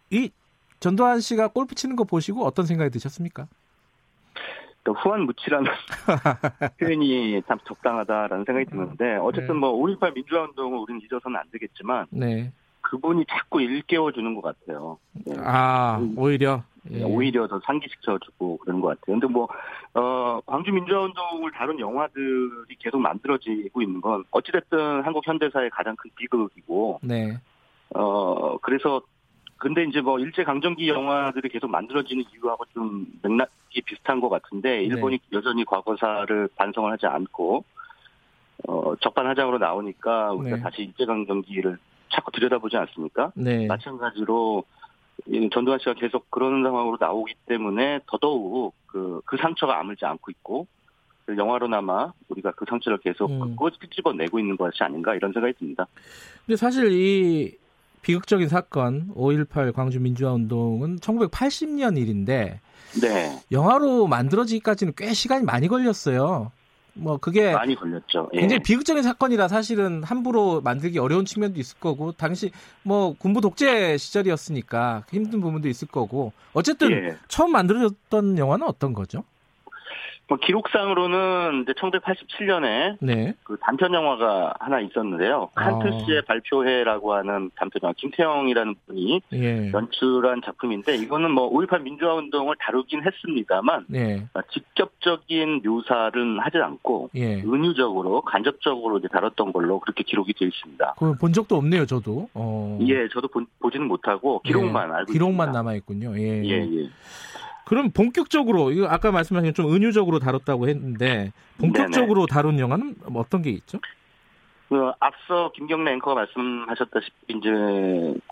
이 전두환 씨가 골프 치는 거 보시고 어떤 생각이 드셨습니까? 또 후한 무치라는 <laughs> 표현이 참 적당하다라는 생각이 드는데 어쨌든 네. 뭐5.18 민주화 운동을 우리는 잊어서는 안 되겠지만 네. 그분이 자꾸 일깨워 주는 것 같아요. 네. 아, 오히려 예. 오히려 더 상기시켜주고 그런 것 같아요. 근데 뭐, 어, 광주 민주화운동을 다룬 영화들이 계속 만들어지고 있는 건 어찌됐든 한국 현대사의 가장 큰 비극이고, 네. 어, 그래서, 근데 이제 뭐 일제 강점기 영화들이 계속 만들어지는 이유하고 좀 맥락이 비슷한 것 같은데, 일본이 여전히 과거사를 반성을 하지 않고, 어, 적반하장으로 나오니까 우리가 네. 다시 일제 강점기를 자꾸 들여다보지 않습니까? 네. 마찬가지로 이 전두환 씨가 계속 그런 상황으로 나오기 때문에 더더욱 그, 그 상처가 아물지 않고 있고 그 영화로나마 우리가 그 상처를 계속 음. 끄집어내고 있는 것이 아닌가 이런 생각이 듭니다. 근데 사실 이 비극적인 사건 5.18 광주 민주화 운동은 1980년 일인데 네, 영화로 만들어지기까지는 꽤 시간이 많이 걸렸어요. 뭐 그게 많이 걸렸죠. 예. 굉장히 비극적인 사건이라 사실은 함부로 만들기 어려운 측면도 있을 거고 당시 뭐 군부 독재 시절이었으니까 힘든 부분도 있을 거고 어쨌든 예. 처음 만들어졌던 영화는 어떤 거죠? 뭐 기록상으로는 이제 1987년에 네. 그 단편 영화가 하나 있었는데요. 칸트 아. 씨의 발표회라고 하는 단편 영화 김태형이라는 분이 예. 연출한 작품인데 이거는 뭐 5.18 민주화 운동을 다루긴 했습니다만 네. 직접적인 묘사는 하지 않고 예. 은유적으로 간접적으로 이제 다뤘던 걸로 그렇게 기록이 되어 있습니다. 그본 적도 없네요, 저도. 어. 예, 저도 보, 보지는 못하고 기록만 예. 알고 기록만. 남아 있군요. 예. 예, 예. 그럼 본격적으로 이거 아까 말씀하신 좀 은유적으로 다뤘다고 했는데 본격적으로 다룬 영화는 뭐 어떤 게 있죠? 그 앞서 김경래 앵커가 말씀하셨다시피 이제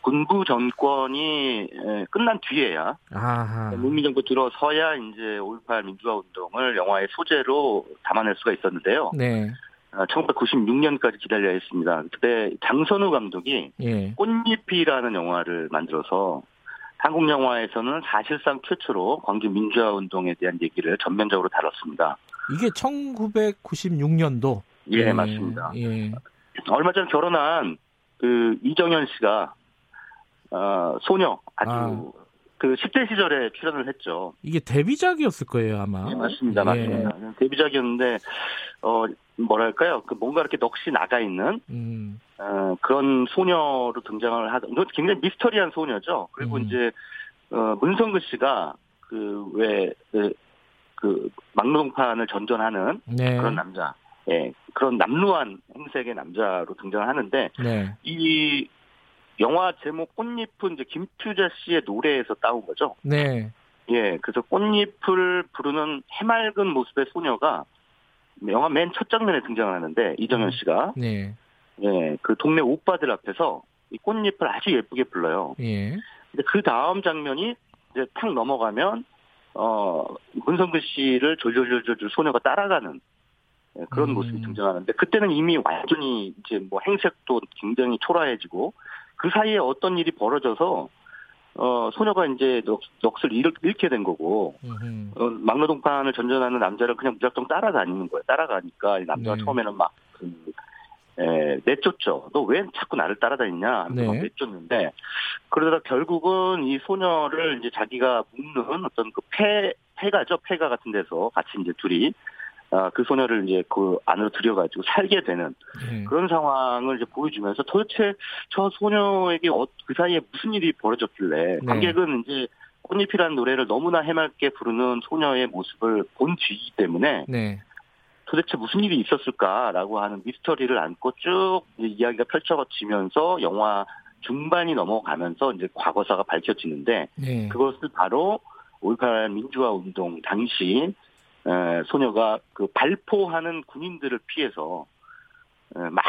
군부 정권이 에, 끝난 뒤에야 아하. 문민 정부 들어서야 이제 5.18 민주화 운동을 영화의 소재로 담아낼 수가 있었는데요. 네. 1996년까지 기다려야 했습니다. 그때 장선우 감독이 예. 꽃잎이라는 영화를 만들어서 한국 영화에서는 사실상 최초로 광주 민주화 운동에 대한 얘기를 전면적으로 다뤘습니다. 이게 1996년도. 예, 맞습니다. 예. 얼마 전 결혼한 그 이정현 씨가 어, 소녀 아주 아. 그 10대 시절에 출연을 했죠. 이게 데뷔작이었을 거예요, 아마. 예, 맞습니다, 예. 맞습니다. 데뷔작이었는데 어 뭐랄까요, 그 뭔가 이렇게 넋이 나가 있는 음. 어, 그런 소녀로 등장을 하던 굉장히 미스터리한 소녀죠. 그리고 음. 이제 어, 문성근 씨가 그 왜 그 그 막노동판을 전전하는 네. 그런 남자, 예, 그런 남루한 행색의 남자로 등장하는데 네. 이 영화 제목 꽃잎은 이제 김투자 씨의 노래에서 따온 거죠. 네. 예, 그래서 꽃잎을 부르는 해맑은 모습의 소녀가 영화 맨 첫 장면에 등장하는데 이정현 씨가 네. 예, 그 동네 오빠들 앞에서 이 꽃잎을 아주 예쁘게 불러요. 예. 근데 그 다음 장면이 이제 탁 넘어가면 어 문성근 씨를 졸졸졸졸 소녀가 따라가는 예, 그런 음. 모습이 등장하는데 그때는 이미 완전히 이제 뭐 행색도 굉장히 초라해지고 그 사이에 어떤 일이 벌어져서 어 소녀가 이제 넋, 넋을 잃, 잃게 된 거고. 어, 막노동판을 전전하는 남자를 그냥 무작정 따라다니는 거예요. 따라가니까 이 남자가 네. 처음에는 막 그, 에, 내쫓죠. 너 왜 자꾸 나를 따라다니냐 하면서 막 네. 내쫓는데 그러다가 결국은 이 소녀를 이제 자기가 묶는 어떤 그 폐, 폐가죠. 폐가 같은 데서 같이 이제 둘이 아, 그 소녀를 이제 그 안으로 들여가지고 살게 되는 예. 그런 상황을 이제 보여주면서 도대체 저 소녀에게 어, 그 사이에 무슨 일이 벌어졌길래 네. 관객은 이제 꽃잎이라는 노래를 너무나 해맑게 부르는 소녀의 모습을 본 뒤이기 때문에 네. 도대체 무슨 일이 있었을까라고 하는 미스터리를 안고 쭉 이야기가 펼쳐지면서 영화 중반이 넘어가면서 이제 과거사가 밝혀지는데 네. 그것을 바로 5.18 민주화 운동 당시 에, 소녀가 그 발포하는 군인들을 피해서 에, 막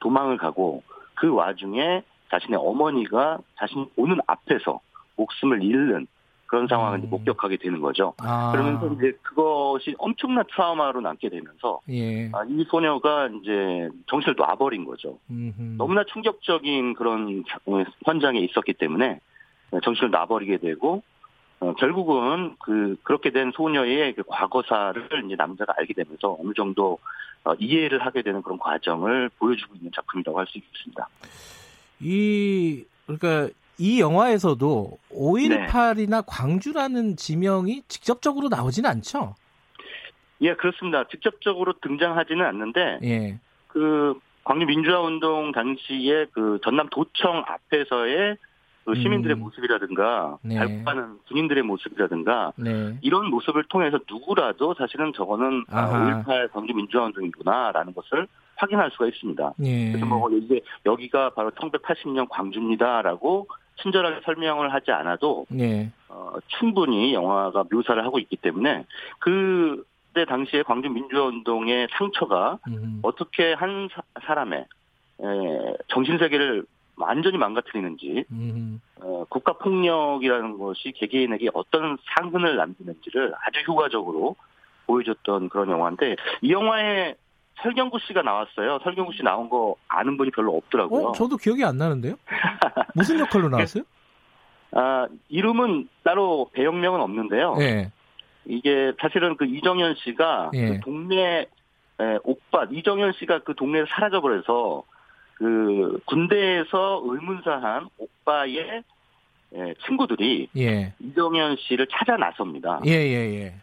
도망을 가고 그 와중에 자신의 어머니가 자신이 오는 앞에서 목숨을 잃는 그런 상황을 음. 목격하게 되는 거죠. 아. 그러면서 이제 그것이 엄청난 트라우마로 남게 되면서 예. 아, 이 소녀가 이제 정신을 놔버린 거죠. 음흠. 너무나 충격적인 그런 어, 현장에 있었기 때문에 정신을 놔버리게 되고 어, 결국은 그 그렇게 된 소녀의 그 과거사를 이제 남자가 알게 되면서 어느 정도 어, 이해를 하게 되는 그런 과정을 보여주고 있는 작품이라고 할 수 있습니다. 이 그러니까 이 영화에서도 5.18이나 광주라는 지명이 직접적으로 나오진 않죠. 예, 그렇습니다. 직접적으로 등장하지는 않는데 예. 그 광주 민주화 운동 당시에 그 전남 도청 앞에서의 그 시민들의 음. 모습이라든가 네. 발포하는 군인들의 모습이라든가 네. 이런 모습을 통해서 누구라도 사실은 저거는 아하. 5.18 광주 민주화 운동이구나라는 것을 확인할 수가 있습니다. 예. 그래서 뭐 이제 여기가 바로 1980년 광주입니다라고 친절하게 설명을 하지 않아도 예. 어, 충분히 영화가 묘사를 하고 있기 때문에 그때 당시에 광주 민주화 운동의 상처가 음. 어떻게 한 사, 사람의 에, 정신 세계를 완전히 망가뜨리는지 음. 어, 국가 폭력이라는 것이 개개인에게 어떤 상흔을 남기는지를 아주 효과적으로 보여줬던 그런 영화인데 이 영화에 설경구 씨가 나왔어요. 설경구 씨 나온 거 아는 분이 별로 없더라고요. 어, 저도 기억이 안 나는데요. 무슨 역할로 나왔어요? <laughs> 아, 이름은 따로 배역명은 없는데요. 예. 이게 사실은 그 이정현 씨가 예. 그 동네 에, 오빠 이정현 씨가 그 동네에서 사라져버려서 그 군대에서 의문사한 오빠의 에, 친구들이 예. 이정현 씨를 찾아 나섭니다. 예, 예, 예.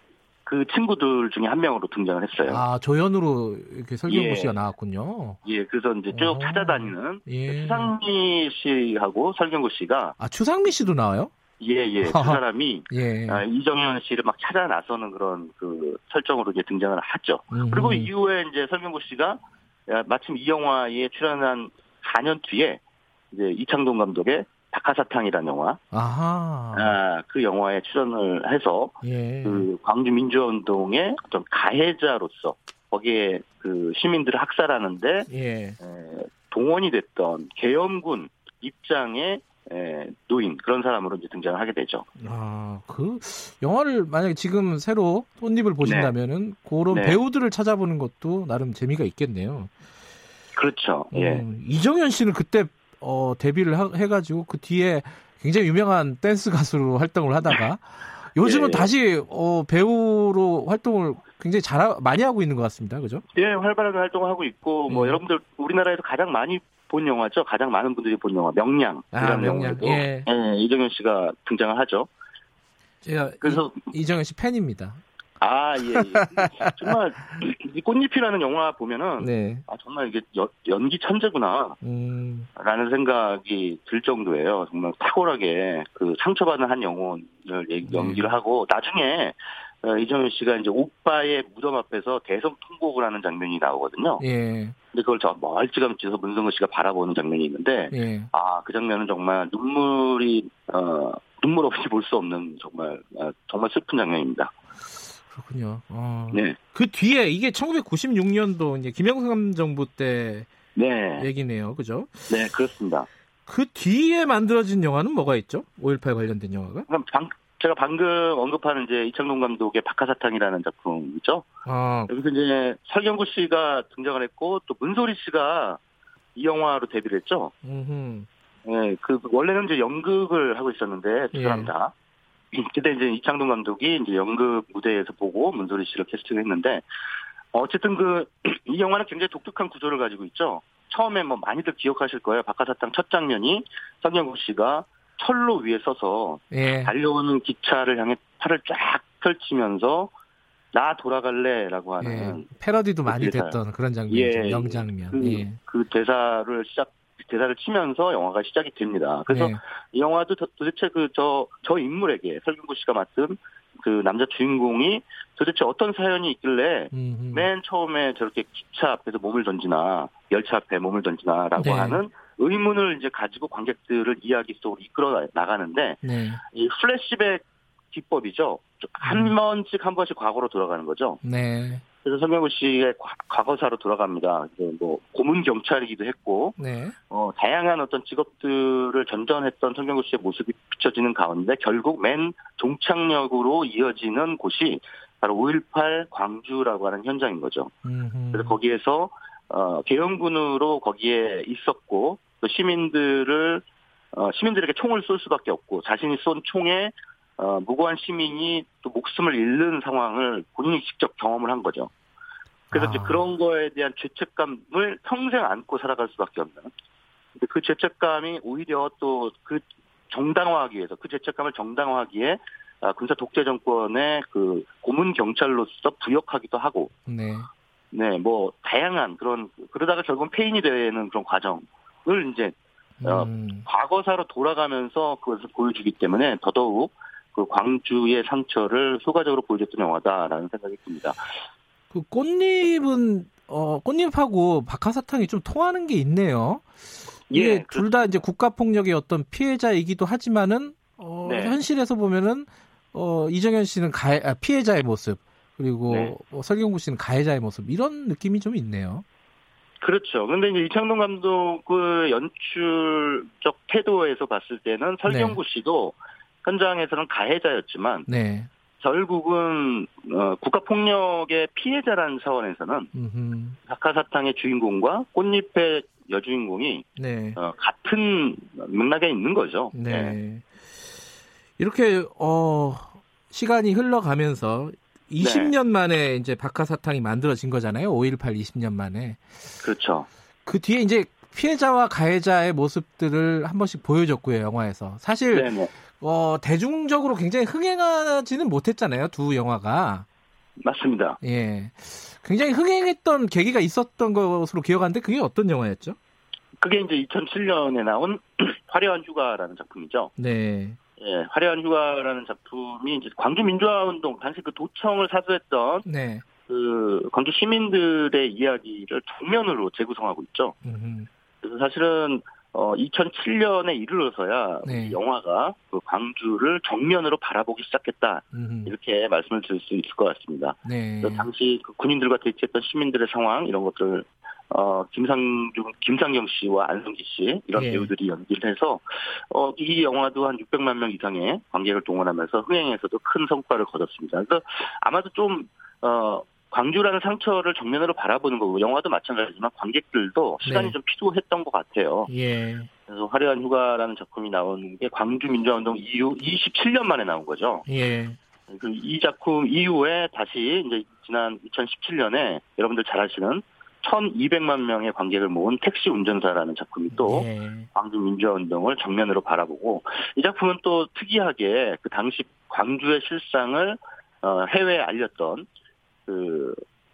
그 친구들 중에 한 명으로 등장을 했어요. 아 조연으로 이렇게 설경구 예. 씨가 나왔군요. 예, 그래서 이제 쭉 어. 찾아다니는 예. 추상미 씨하고 설경구 씨가 아 추상미 씨도 나와요? 예, 예, 두 <laughs> 사람이 예. 아, 이정현 씨를 막 찾아 나서는 그런 그 설정으로 이제 등장을 하죠. 음. 그리고 이후에 이제 설경구 씨가 야, 마침 이 영화에 출연한 4년 뒤에 이제 이창동 감독의 박하사탕이라는 영화, 아하. 아, 그 영화에 출연을 해서 예. 그 광주 민주화운동의 어떤 가해자로서 거기에 그 시민들을 학살하는데 예. 에, 동원이 됐던 계엄군 입장의 에, 노인 그런 사람으로 이제 등장을 하게 되죠. 아, 그 영화를 만약에 지금 새로 꽃잎을 보신다면은 그런 네. 배우들을 찾아보는 것도 나름 재미가 있겠네요. 그렇죠. 예. 음, 이정현 씨는 그때 어, 데뷔를 하- 해가지고 그 뒤에 굉장히 유명한 댄스 가수로 활동을 하다가 <laughs> 요즘은 예. 다시 어, 배우로 활동을 굉장히 잘 많이 하고 있는 것 같습니다. 그죠? 예, 활발하게 활동을 하고 있고 뭐 음. 여러분들 우리나라에서 가장 많이 본 영화죠. 가장 많은 분들이 본 영화 명량이라는 아, 명량. 영화에도 예. 예, 이정현 씨가 등장을 하죠. 제가 그래서 이, 정현 씨 팬입니다. 아, 예, 예. 정말 이 꽃잎이라는 영화 보면은 네. 아, 정말 이게 여- 연기 천재구나. 음, 라는 생각이 들 정도예요. 정말 탁월하게 그 상처받은 한 영혼을 네. 연기를 하고 나중에 어, 이정현 씨가 이제 오빠의 무덤 앞에서 대성 통곡을 하는 장면이 나오거든요. 예. 근데 그걸 저 멀찌감치서 문성근 씨가 바라보는 장면이 있는데 예. 아그 장면은 정말 눈물이 어 눈물 없이 볼 수 없는 정말 아, 정말 슬픈 장면입니다. 그렇군요. 어. 네, 그 뒤에 이게 1996년도 이제 김영삼 정부 때 네, 얘기네요. 그죠? 네 그렇습니다. 그 뒤에 만들어진 영화는 뭐가 있죠? 5.18 관련된 영화가? 그럼 방, 제가 방금 언급하는 이제 이창동 감독의 박하사탕이라는 작품 있죠? 아, 여기서 이제 설경구 씨가 등장을 했고 또 문소리 씨가 이 영화로 데뷔를 했죠. 음흠. 예, 그 원래는 이제 연극을 하고 있었는데 두 예. 사람 다. <clears throat> 그때 이제 이창동 감독이 이제 연극 무대에서 보고 문소리 씨를 캐스팅했는데 어쨌든 그 <clears throat> 이 영화는 굉장히 독특한 구조를 가지고 있죠. 처음에 뭐 많이들 기억하실 거예요. 박하사탕 첫 장면이 설경구 씨가 철로 위에 서서 예. 달려오는 기차를 향해 팔을 쫙 펼치면서 나 돌아갈래라고 예. 하는 패러디도 많이 그 대사. 됐던 그런 장면이죠. 예. 명장면. 그, 예. 그 대사를 시작 대사를 치면서 영화가 시작이 됩니다. 그래서 네. 이 영화도 도- 도대체 그저저 인물에게 설경구 씨가 맡은 그 남자 주인공이 도대체 어떤 사연이 있길래 음흠. 맨 처음에 저렇게 기차 앞에서 몸을 던지나 열차 앞에 몸을 던지나라고 네. 하는 의문을 이제 가지고 관객들을 이야기 속으로 이끌어 나가는데 네. 이 플래시백 기법이죠. 한 음. 번씩 한 번씩 과거로 돌아가는 거죠. 네. 그래서 설경구 씨의 과- 과거사로 돌아갑니다. 뭐 고문 경찰이기도 했고 네. 어, 다양한 어떤 직업들을 전전했던 설경구 씨의 모습이 비춰지는 가운데 결국 맨 종착역으로 이어지는 곳이 바로 5.18 광주라고 하는 현장인 거죠. 음흠. 그래서 거기에서 어, 계엄군으로 거기에 있었고 또 시민들을 어, 시민들에게 총을 쏠 수밖에 없고 자신이 쏜 총에 어, 무고한 시민이 또 목숨을 잃는 상황을 본인이 직접 경험을 한 거죠. 그래서 아. 이제 그런 거에 대한 죄책감을 평생 안고 살아갈 수밖에 없는. 근데 그 죄책감이 오히려 또 그 정당화하기 위해서 그 죄책감을 정당화하기에 아, 군사 독재 정권의 그 고문 경찰로서 부역하기도 하고 네. 네, 뭐 다양한 그런 그러다가 결국은 폐인이 되는 그런 과정 을 이제 어, 음. 과거사로 돌아가면서 그것을 보여주기 때문에 더더욱 그 광주의 상처를 효과적으로 보여줬던 영화다라는 생각이 듭니다. 그 꽃잎은 어 꽃잎하고 박하사탕이 좀 통하는 게 있네요. 이게 예, 둘다 이제 국가 폭력의 어떤 피해자이기도 하지만은 어, 네. 현실에서 보면은 어 이정현 씨는 가해, 아, 피해자의 모습 그리고 네. 어, 설경구 씨는 가해자의 모습 이런 느낌이 좀 있네요. 그렇죠. 근데 이제 이창동 감독의 연출적 태도에서 봤을 때는 설경구 씨도 현장에서는 가해자였지만 네. 결국은 어, 국가 폭력의 피해자라는 차원에서는 음흠. 박하사탕의 주인공과 꽃잎의 여주인공이 네. 어, 같은 맥락에 있는 거죠. 네. 이렇게 어 시간이 흘러가면서 20년 만에 이제 박하사탕이 만들어진 거잖아요. 5.18 20년 만에. 그렇죠. 그 뒤에 이제 피해자와 가해자의 모습들을 한 번씩 보여줬고요, 영화에서. 사실 네 네. 어 대중적으로 굉장히 흥행하지는 못했잖아요, 두 영화가. 맞습니다. 예. 굉장히 흥행했던 계기가 있었던 것으로 기억하는데 그게 어떤 영화였죠? 그게 이제 2007년에 나온 <clears throat> 화려한 휴가라는 작품이죠. 네. 예, 화려한 휴가라는 작품이 이제 광주 민주화 운동 당시 그 도청을 사수했던 네. 그 광주 시민들의 이야기를 정면으로 재구성하고 있죠. 음흠. 그래서 사실은 어 2007년에 이르러서야 네. 영화가 그 광주를 정면으로 바라보기 시작했다 음흠. 이렇게 말씀을 드릴 수 있을 것 같습니다. 네. 당시 그 군인들과 대치했던 시민들의 상황 이런 것들 어 김상중 김상경 씨와 안성기 씨 이런 예. 배우들이 연기를 해서 어 이 영화도 한 600만 명 이상의 관객을 동원하면서 흥행에서도 큰 성과를 거뒀습니다. 그래서 아마도 좀 어 광주라는 상처를 정면으로 바라보는 거고 영화도 마찬가지지만 관객들도 시간이 네. 좀 필요했던 것 같아요. 예. 그래서 화려한 휴가라는 작품이 나오는 게 광주 민주화운동 이후 27년 만에 나온 거죠. 예. 그이 작품 이후에 다시 이제 지난 2017년에 여러분들 잘 아시는 1,200만 명의 관객을 모은 택시 운전사라는 작품이 또 예. 광주 민주화 운동을 정면으로 바라보고 이 작품은 또 특이하게 그 당시 광주의 실상을 어, 해외에 알렸던 그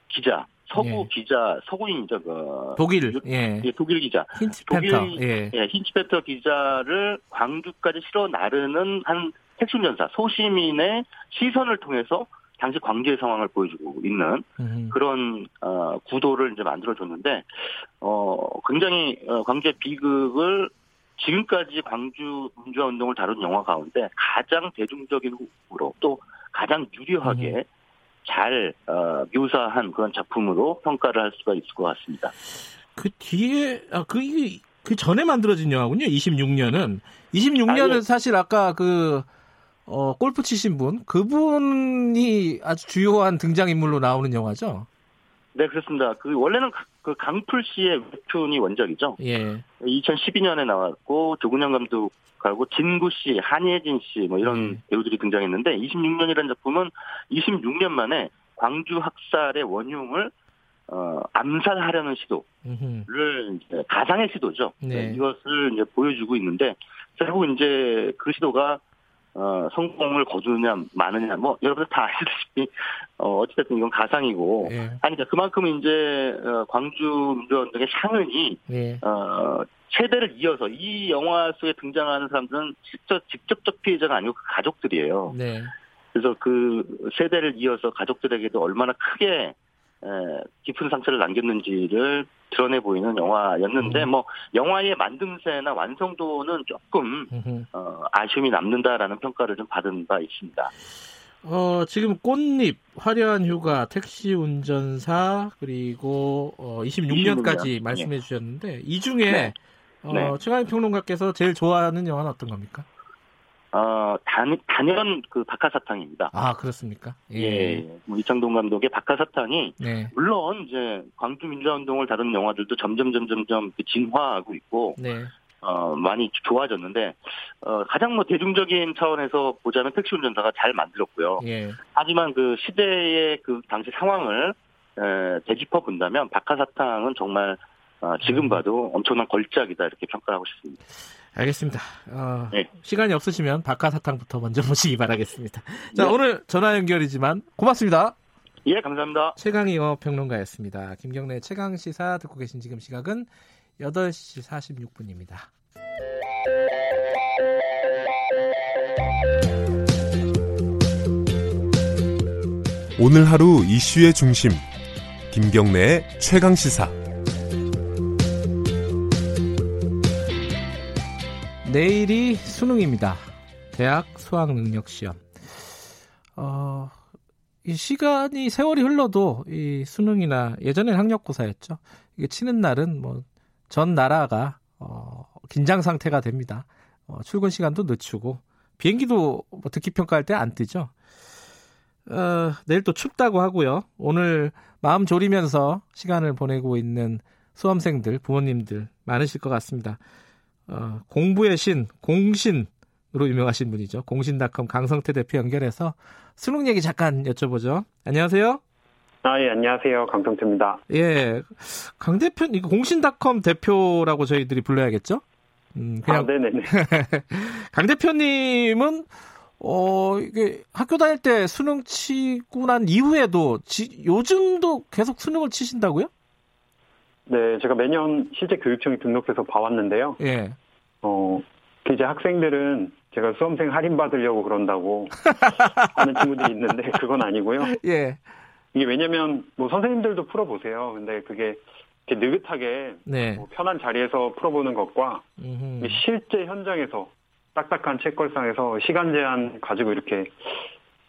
기자 서구 예. 기자 서구인이죠 그 독일. 유- 예. 예, 독일 기자 힌트펜터. 독일- 예. 예, 힌치페터 기자를 광주까지 실어 나르는 한 택시 운전사 소시민의 시선을 통해서 당시 광주의 상황을 보여주고 있는 음흠. 그런 어, 구도를 이제 만들어줬는데 어, 굉장히 어, 광주의 비극을 지금까지 광주 민주화 운동을 다룬 영화 가운데 가장 대중적인 후로 또 가장 유려하게 잘 어, 묘사한 그런 작품으로 평가를 할 수가 있을 것 같습니다. 그 뒤에 아그 그 전에 만들어진 영화군요. 26년은 26년은 아, 예. 사실 아까 그 어, 골프 치신 분 그분이 아주 주요한 등장 인물로 나오는 영화죠. 네 그렇습니다. 그 원래는 가- 그 강풀 씨의 웹툰이 원작이죠. 예. 2012년에 나왔고 조근영 감독하고 진구 씨, 한예진 씨 뭐 이런 음. 배우들이 등장했는데 26년이라는 작품은 26년 만에 광주 학살의 원흉을 어, 암살하려는 시도를. 이제 가상의 시도죠. 네. 이것을 이제 보여주고 있는데 결국 이제 그 시도가 어, 성공을 거두느냐 마느냐 뭐 여러분들 다 아시다시피 어, 어찌됐든 이건 가상이고 예. 아니 그러니까 그만큼 이제 어, 광주 민주화운동의 상흔이 예. 어, 세대를 이어서 이 영화 속에 등장하는 사람들은 직접 직접적 피해자가 아니고 그 가족들이에요. 네. 그래서 그 세대를 이어서 가족들에게도 얼마나 크게 에, 깊은 상처를 남겼는지를 드러내 보이는 영화였는데 음. 뭐 영화의 만듦새나 완성도는 조금 음흠. 어, 아쉬움이 남는다라는 평가를 좀 받은 바 있습니다. 어, 지금 꽃잎, 화려한 휴가, 택시 운전사, 그리고 어, 26년까지 26년. 말씀해 주셨는데 이 중에 네. 어, 네. 최강희 평론가께서 제일 좋아하는 영화는 어떤 겁니까? 어, 단, 단연 그 박하사탕입니다. 아, 그렇습니까? 예, 뭐 이창동 감독의 박하사탕이 네. 물론 이제 광주 민주화운동을 다룬 영화들도 점점 점점점 진화하고 있고 네. 어, 많이 좋아졌는데 어, 가장 뭐 대중적인 차원에서 보자면 택시 운전사가 잘 만들었고요. 예. 하지만 그 시대의 그 당시 상황을 에, 되짚어 본다면 박하사탕은 정말 어, 음. 지금 봐도 엄청난 걸작이다 이렇게 평가하고 싶습니다. 알겠습니다. 어, 네. 시간이 없으시면 박하사탕부터 먼저 <laughs> 보시기 바라겠습니다. 자, 네. 오늘 전화 연결이지만 고맙습니다. 예, 감사합니다. 최강희 영업평론가였습니다. 김경래 최강 시사 듣고 계신 지금 시각은 8시 46분입니다. 오늘 하루 이슈의 중심 김경래의 최강 시사 내일이 수능입니다. 대학 수학 능력 시험. 어, 이 시간이 세월이 흘러도 이 수능이나 예전엔 학력고사였죠. 이게 치는 날은 뭐 전 나라가 어, 긴장 상태가 됩니다. 어, 출근 시간도 늦추고 비행기도 뭐 듣기 평가할 때 안 뜨죠. 어, 내일 또 춥다고 하고요. 오늘 마음 졸이면서 시간을 보내고 있는 수험생들, 부모님들 많으실 것 같습니다. 어, 공부의 신, 공신으로 유명하신 분이죠. 공신닷컴 강성태 대표 연결해서 수능 얘기 잠깐 여쭤보죠. 안녕하세요. 아, 예, 안녕하세요. 강성태입니다. 예. 강 대표, 이거 공신닷컴 대표라고 저희들이 불러야겠죠? 음, 아, 그냥. 네네네. <laughs> 강 대표님은 어, 이게 학교 다닐 때 수능 치고 난 이후에도 지, 요즘도 계속 수능을 치신다고요? 네, 제가 매년 실제 교육청에 등록해서 봐왔는데요. 예. 어, 그 이제 학생들은 제가 수험생 할인 받으려고 그런다고 <laughs> 하는 친구들이 있는데 그건 아니고요. 예. 이게 왜냐면 뭐 선생님들도 풀어보세요. 근데 그게 이렇게 느긋하게 네. 뭐 편한 자리에서 풀어보는 것과. 실제 현장에서 딱딱한 책걸상에서 시간 제한 가지고 이렇게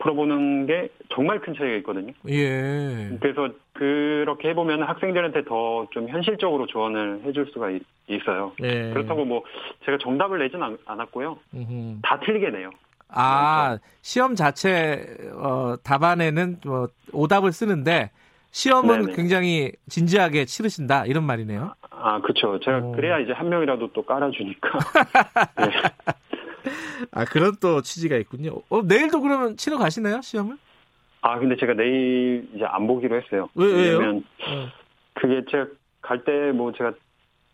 풀어보는 게 정말 큰 차이가 있거든요. 예. 그래서 그렇게 해보면 학생들한테 더 좀 현실적으로 조언을 해줄 수가 있, 어요 예. 그렇다고 뭐 제가 정답을 내진 않, 않았고요. 음흠. 다 틀리게 내요. 아, 시험 자체 어, 답안에는 뭐 오답을 쓰는데 시험은 네네. 굉장히 진지하게 치르신다 이런 말이네요. 아, 그쵸. 제가 오. 그래야 이제 한 명이라도 또 깔아주니까. <laughs> 네. 아 그런 또 취지가 있군요. 어, 내일도 그러면 치러 가시나요 시험을? 아, 근데 제가 내일 이제 안 보기로 했어요. 왜, 왜요? 왜냐면 어. 그게 제가 갈 때 뭐 제가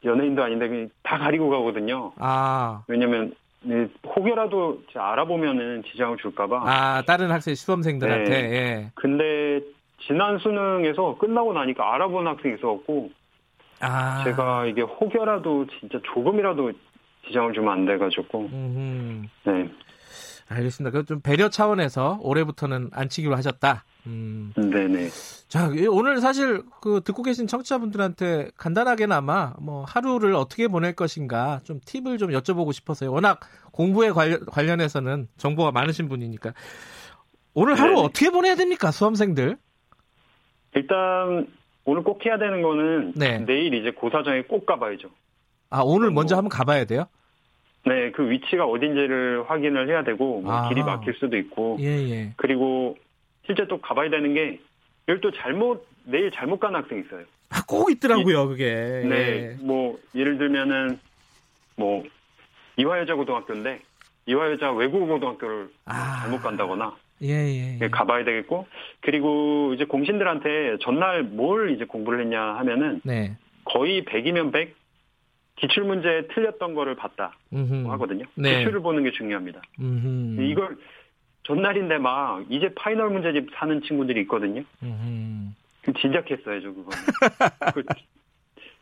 연예인도 아닌데 그냥 다 가리고 가거든요. 아, 왜냐면 네, 혹여라도 제가 알아보면은 지장을 줄까봐. 아 다른 학생 수험생들한테 네. 예. 근데 지난 수능에서 끝나고 나니까 알아본 학생이 있어갖고 아, 제가 이게 혹여라도 진짜 조금이라도 지장을 주면 안 돼가지고 음흠. 네, 알겠습니다. 그좀 배려 차원에서 올해부터는 안 치기로 하셨다. 음. 네네. 자, 이- 오늘 사실 그 듣고 계신 청취자분들한테 간단하게나마 뭐 하루를 어떻게 보낼 것인가 좀 팁을 좀 여쭤보고 싶어서요. 워낙 공부에 관련, 관련해서는 정보가 많으신 분이니까. 오늘 하루 네. 어떻게 보내야 됩니까, 수험생들? 일단 오늘 꼭 해야 되는 거는 네. 내일 이제 고사장에 꼭 가봐야죠. 아, 오늘 뭐- 먼저 한번 가봐야 돼요? 네, 그 위치가 어딘지를 확인을 해야 되고 뭐 아. 길이 막힐 수도 있고 예, 예. 그리고 실제 또 가봐야 되는 게 여기 또 잘못 내일 잘못 간 학생이 있어요. 아, 꼭 있더라고요, 그게. 네, 예. 뭐 예를 들면은 뭐 이화여자 고등학교인데 이화여자 외국어 고등학교를 아. 잘못 간다거나 예, 예. 예. 예, 가봐야 되겠고 그리고 이제 공신들한테 전날 뭘 이제 공부를 했냐 하면은 네. 거의 100이면 100 기출 문제 틀렸던 거를 봤다 음흠. 하거든요. 네. 기출을 보는 게 중요합니다. 음흠. 이걸 전날인데 막 이제 파이널 문제집 사는 친구들이 있거든요. 음흠. 그 진작했어야죠 그거는. <laughs> 그-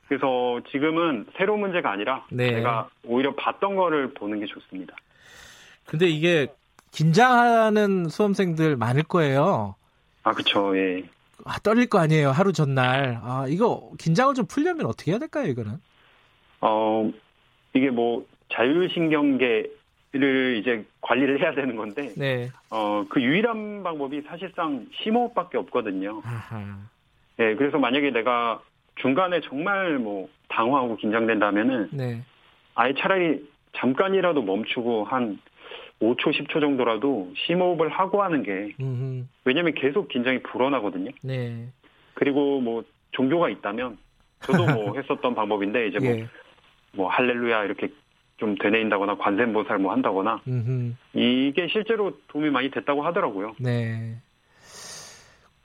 그래서 지금은 새로운 문제가 아니라 네. 제가 오히려 봤던 거를 보는 게 좋습니다. 근데 이게 긴장하는 수험생들 많을 거예요. 아 그쵸 예. 아, 떨릴 거 아니에요. 하루 전날. 아, 이거 긴장을 좀 풀려면 어떻게 해야 될까요, 이거는? 어 이게 뭐 자율신경계를 이제 관리를 해야 되는 건데 네. 어 그 유일한 방법이 사실상 심호흡밖에 없거든요. 예, 그래서 만약에 내가 중간에 정말 뭐 당황하고 긴장된다면은 네. 아예 차라리 잠깐이라도 멈추고 한 5초, 10초 정도라도 심호흡을 하고 하는 게 음흠. 왜냐면 계속 긴장이 불어나거든요. 네. 그리고 뭐 종교가 있다면 저도 뭐 <laughs> 했었던 방법인데 이제 뭐, 예. 뭐 할렐루야 이렇게 좀 되뇌인다거나 관세음보살 뭐 한다거나 음흠. 이게 실제로 도움이 많이 됐다고 하더라고요. 네.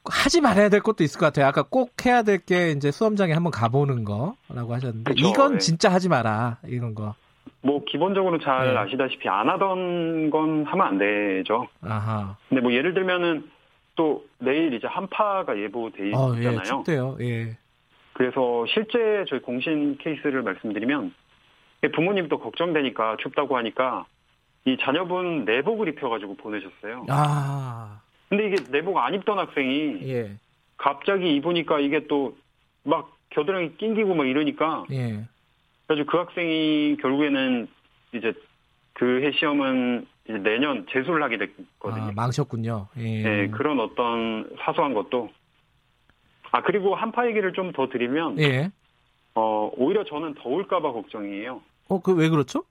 하지 말아야 될 것도 있을 것 같아요. 아까 꼭 해야 될 게 이제 수험장에 한번 가보는 거라고 하셨는데 그쵸, 이건 예. 진짜 하지 마라 이런 거. 뭐 기본적으로 잘 네. 아시다시피 안 하던 건 하면 안 되죠. 아하. 근데 뭐 예를 들면은 또 내일 이제 한파가 예보돼 어, 예, 있잖아요. 춥대요. 예. 그래서 실제 저희 공신 케이스를 말씀드리면 부모님도 걱정되니까 춥다고 하니까 이 자녀분 내복을 입혀가지고 보내셨어요. 아, 근데 이게 내복 안 입던 학생이 예, 갑자기 입으니까 이게 또 막 겨드랑이 낑기고 막 이러니까 예. 그래가지고 그 학생이 결국에는 이제 그 해 시험은 이제 내년 재수를 하게 됐거든요. 아, 망쳤군요. 예. 네, 그런 어떤 사소한 것도 아 그리고 한파 얘기를 좀 더 드리면 예. 어 오히려 저는 더울까봐 걱정이에요. 어, 그 왜 그렇죠?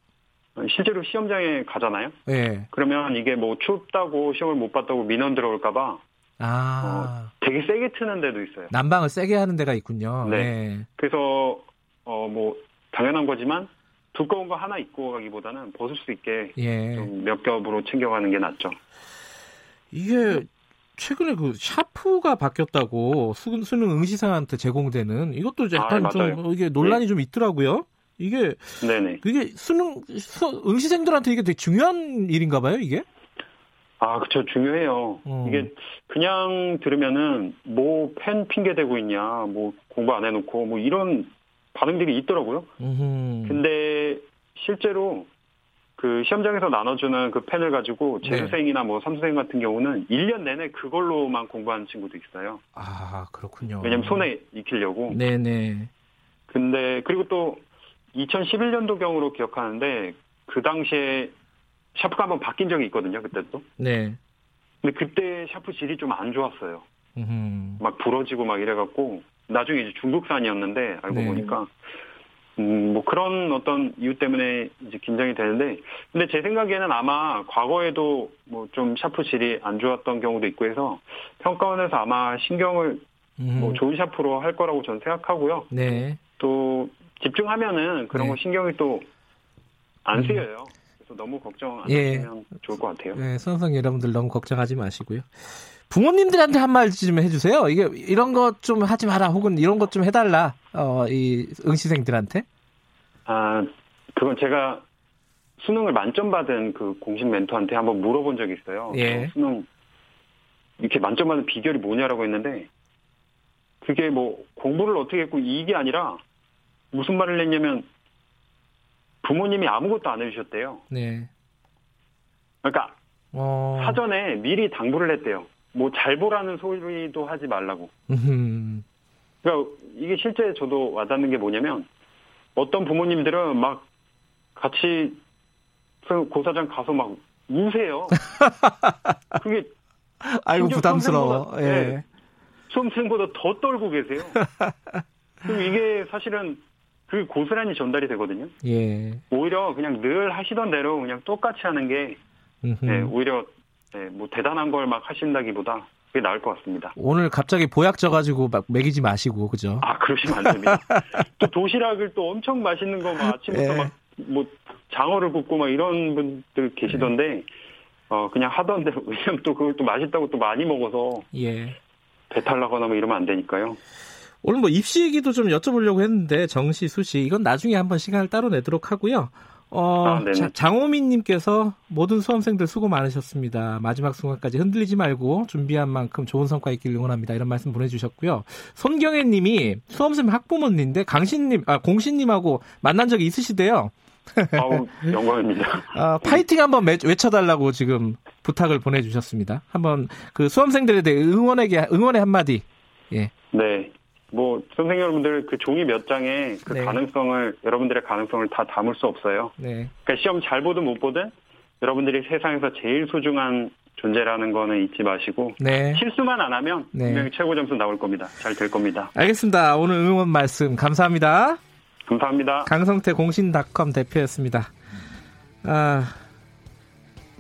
실제로 시험장에 가잖아요. 예. 그러면 이게 뭐 춥다고 시험을 못 봤다고 민원 들어올까봐 아, 되게 세게 트는 데도 있어요. 난방을 세게 하는 데가 있군요. 네. 예. 그래서 어 뭐 당연한 거지만 두꺼운 거 하나 입고 가기보다는 벗을 수 있게 예. 좀몇 겹으로 챙겨가는 게 낫죠. 이게 최근에 그 샤프가 바뀌었다고 수능, 수능 응시생한테 제공되는 이것도 약간 아, 좀. 이게 논란이 좀 있더라고요. 이게 네네. 그게 수능 수, 응시생들한테 이게 되게 중요한 일인가 봐요, 이게? 아, 그쵸. 중요해요. 음. 이게 그냥 들으면은 뭐 팬 핑계 대고 있냐, 뭐 공부 안 해놓고 뭐 이런 반응들이 있더라고요. 음흠. 근데 실제로 그 시험장에서 나눠주는 그 펜을 가지고 네. 재수생이나 뭐 삼수생 같은 경우는 1년 내내 그걸로만 공부하는 친구도 있어요. 아 그렇군요. 왜냐면 손에 익히려고. 네네. 근데 그리고 또 2011년도경으로 기억하는데 그 당시에 샤프가 한번 바뀐 적이 있거든요. 그때 또. 네. 근데 그때 샤프 질이 좀 안 좋았어요. 음흠. 막 부러지고 막 이래갖고 나중에 이제 중국산이었는데 알고 네. 보니까 음 뭐 그런 어떤 이유 때문에 이제 긴장이 되는데 근데 제 생각에는 아마 과거에도 뭐 좀 샤프 질이 안 좋았던 경우도 있고 해서 평가원에서 아마 신경을 뭐 음. 좋은 샤프로 할 거라고 저는 생각하고요. 네. 또 집중하면은 그런 네. 거 신경이 또안 음. 쓰여요. 그래서 너무 걱정 안 예. 하시면 좋을 것 같아요. 네, 수험생 여러분들 너무 걱정하지 마시고요. 부모님들한테 한 말씀 좀 해주세요. 이게 이런 것 좀 하지 마라, 혹은 이런 것 좀 해달라. 어, 이 응시생들한테. 아, 그건 제가 수능을 만점 받은 그 공식 멘토한테 한번 물어본 적이 있어요. 예. 어, 수능 이렇게 만점 받은 비결이 뭐냐라고 했는데 그게 뭐 공부를 어떻게 했고 이게 아니라 무슨 말을 했냐면 부모님이 아무것도 안 해주셨대요. 네. 그러니까 어. 사전에 미리 당부를 했대요. 뭐 잘 보라는 소리도 하지 말라고. 음. 그러니까 이게 실제 저도 와닿는 게 뭐냐면 어떤 부모님들은 막 같이 그 고사장 가서 막 우세요. <laughs> 그게 아이고 부담스러워. 수험생보다, 예. 네. 수험생보다 더 떨고 계세요. <laughs> 그럼 이게 사실은 그 고스란히 전달이 되거든요. 예. 오히려 그냥 늘 하시던 대로 그냥 똑같이 하는 게. 네, 오히려 네, 뭐 대단한 걸 막 하신다기보다 그게 나을 것 같습니다. 오늘 갑자기 보약 져가지고 막 먹이지 마시고 그죠? 아 그러시면 안 됩니다. <laughs> 또 도시락을 또 엄청 맛있는 거 막 아침부터 예. 막뭐 장어를 굽고 막 이런 분들 계시던데 어 그냥 하던 대로 <laughs> 왜냐면 또 그걸 또 맛있다고 또 많이 먹어서 예. 배탈 나거나 뭐 이러면 안 되니까요. 오늘 뭐 입시 얘기도 좀 여쭤보려고 했는데 정시 수시 이건 나중에 한번 시간을 따로 내도록 하고요. 어, 아, 장호민님께서 모든 수험생들 수고 많으셨습니다. 마지막 순간까지 흔들리지 말고 준비한 만큼 좋은 성과 있길 응원합니다. 이런 말씀 보내주셨고요. 손경애님이 수험생 학부모님인데 강신님, 아 공신님하고 만난 적이 있으시대요. <laughs> 아우 영광입니다. 아, 파이팅 한번 매- 외쳐달라고 지금 부탁을 보내주셨습니다. 한번 그 수험생들에 대해 응원에게 응원의 한마디. 예. 네. 뭐 선생님 여러분들 그 종이 몇 장에 그 네. 가능성을 여러분들의 가능성을 다 담을 수 없어요. 네. 그러니까 시험 잘 보든 못 보든 여러분들이 세상에서 제일 소중한 존재라는 거는 잊지 마시고 네. 실수만 안 하면 네. 분명히 최고 점수 나올 겁니다. 잘 될 겁니다. 알겠습니다. 오늘 응원 말씀 감사합니다. 감사합니다. 강성태 공신닷컴 대표였습니다. 아,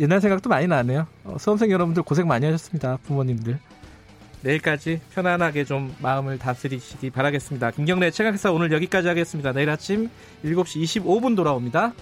옛날 생각도 많이 나네요. 어, 수험생 여러분들 고생 많이 하셨습니다. 부모님들. 내일까지 편안하게 좀 마음을 다스리시기 바라겠습니다. 김경래 최강사 오늘 여기까지 하겠습니다. 내일 아침 7시 25분 돌아옵니다.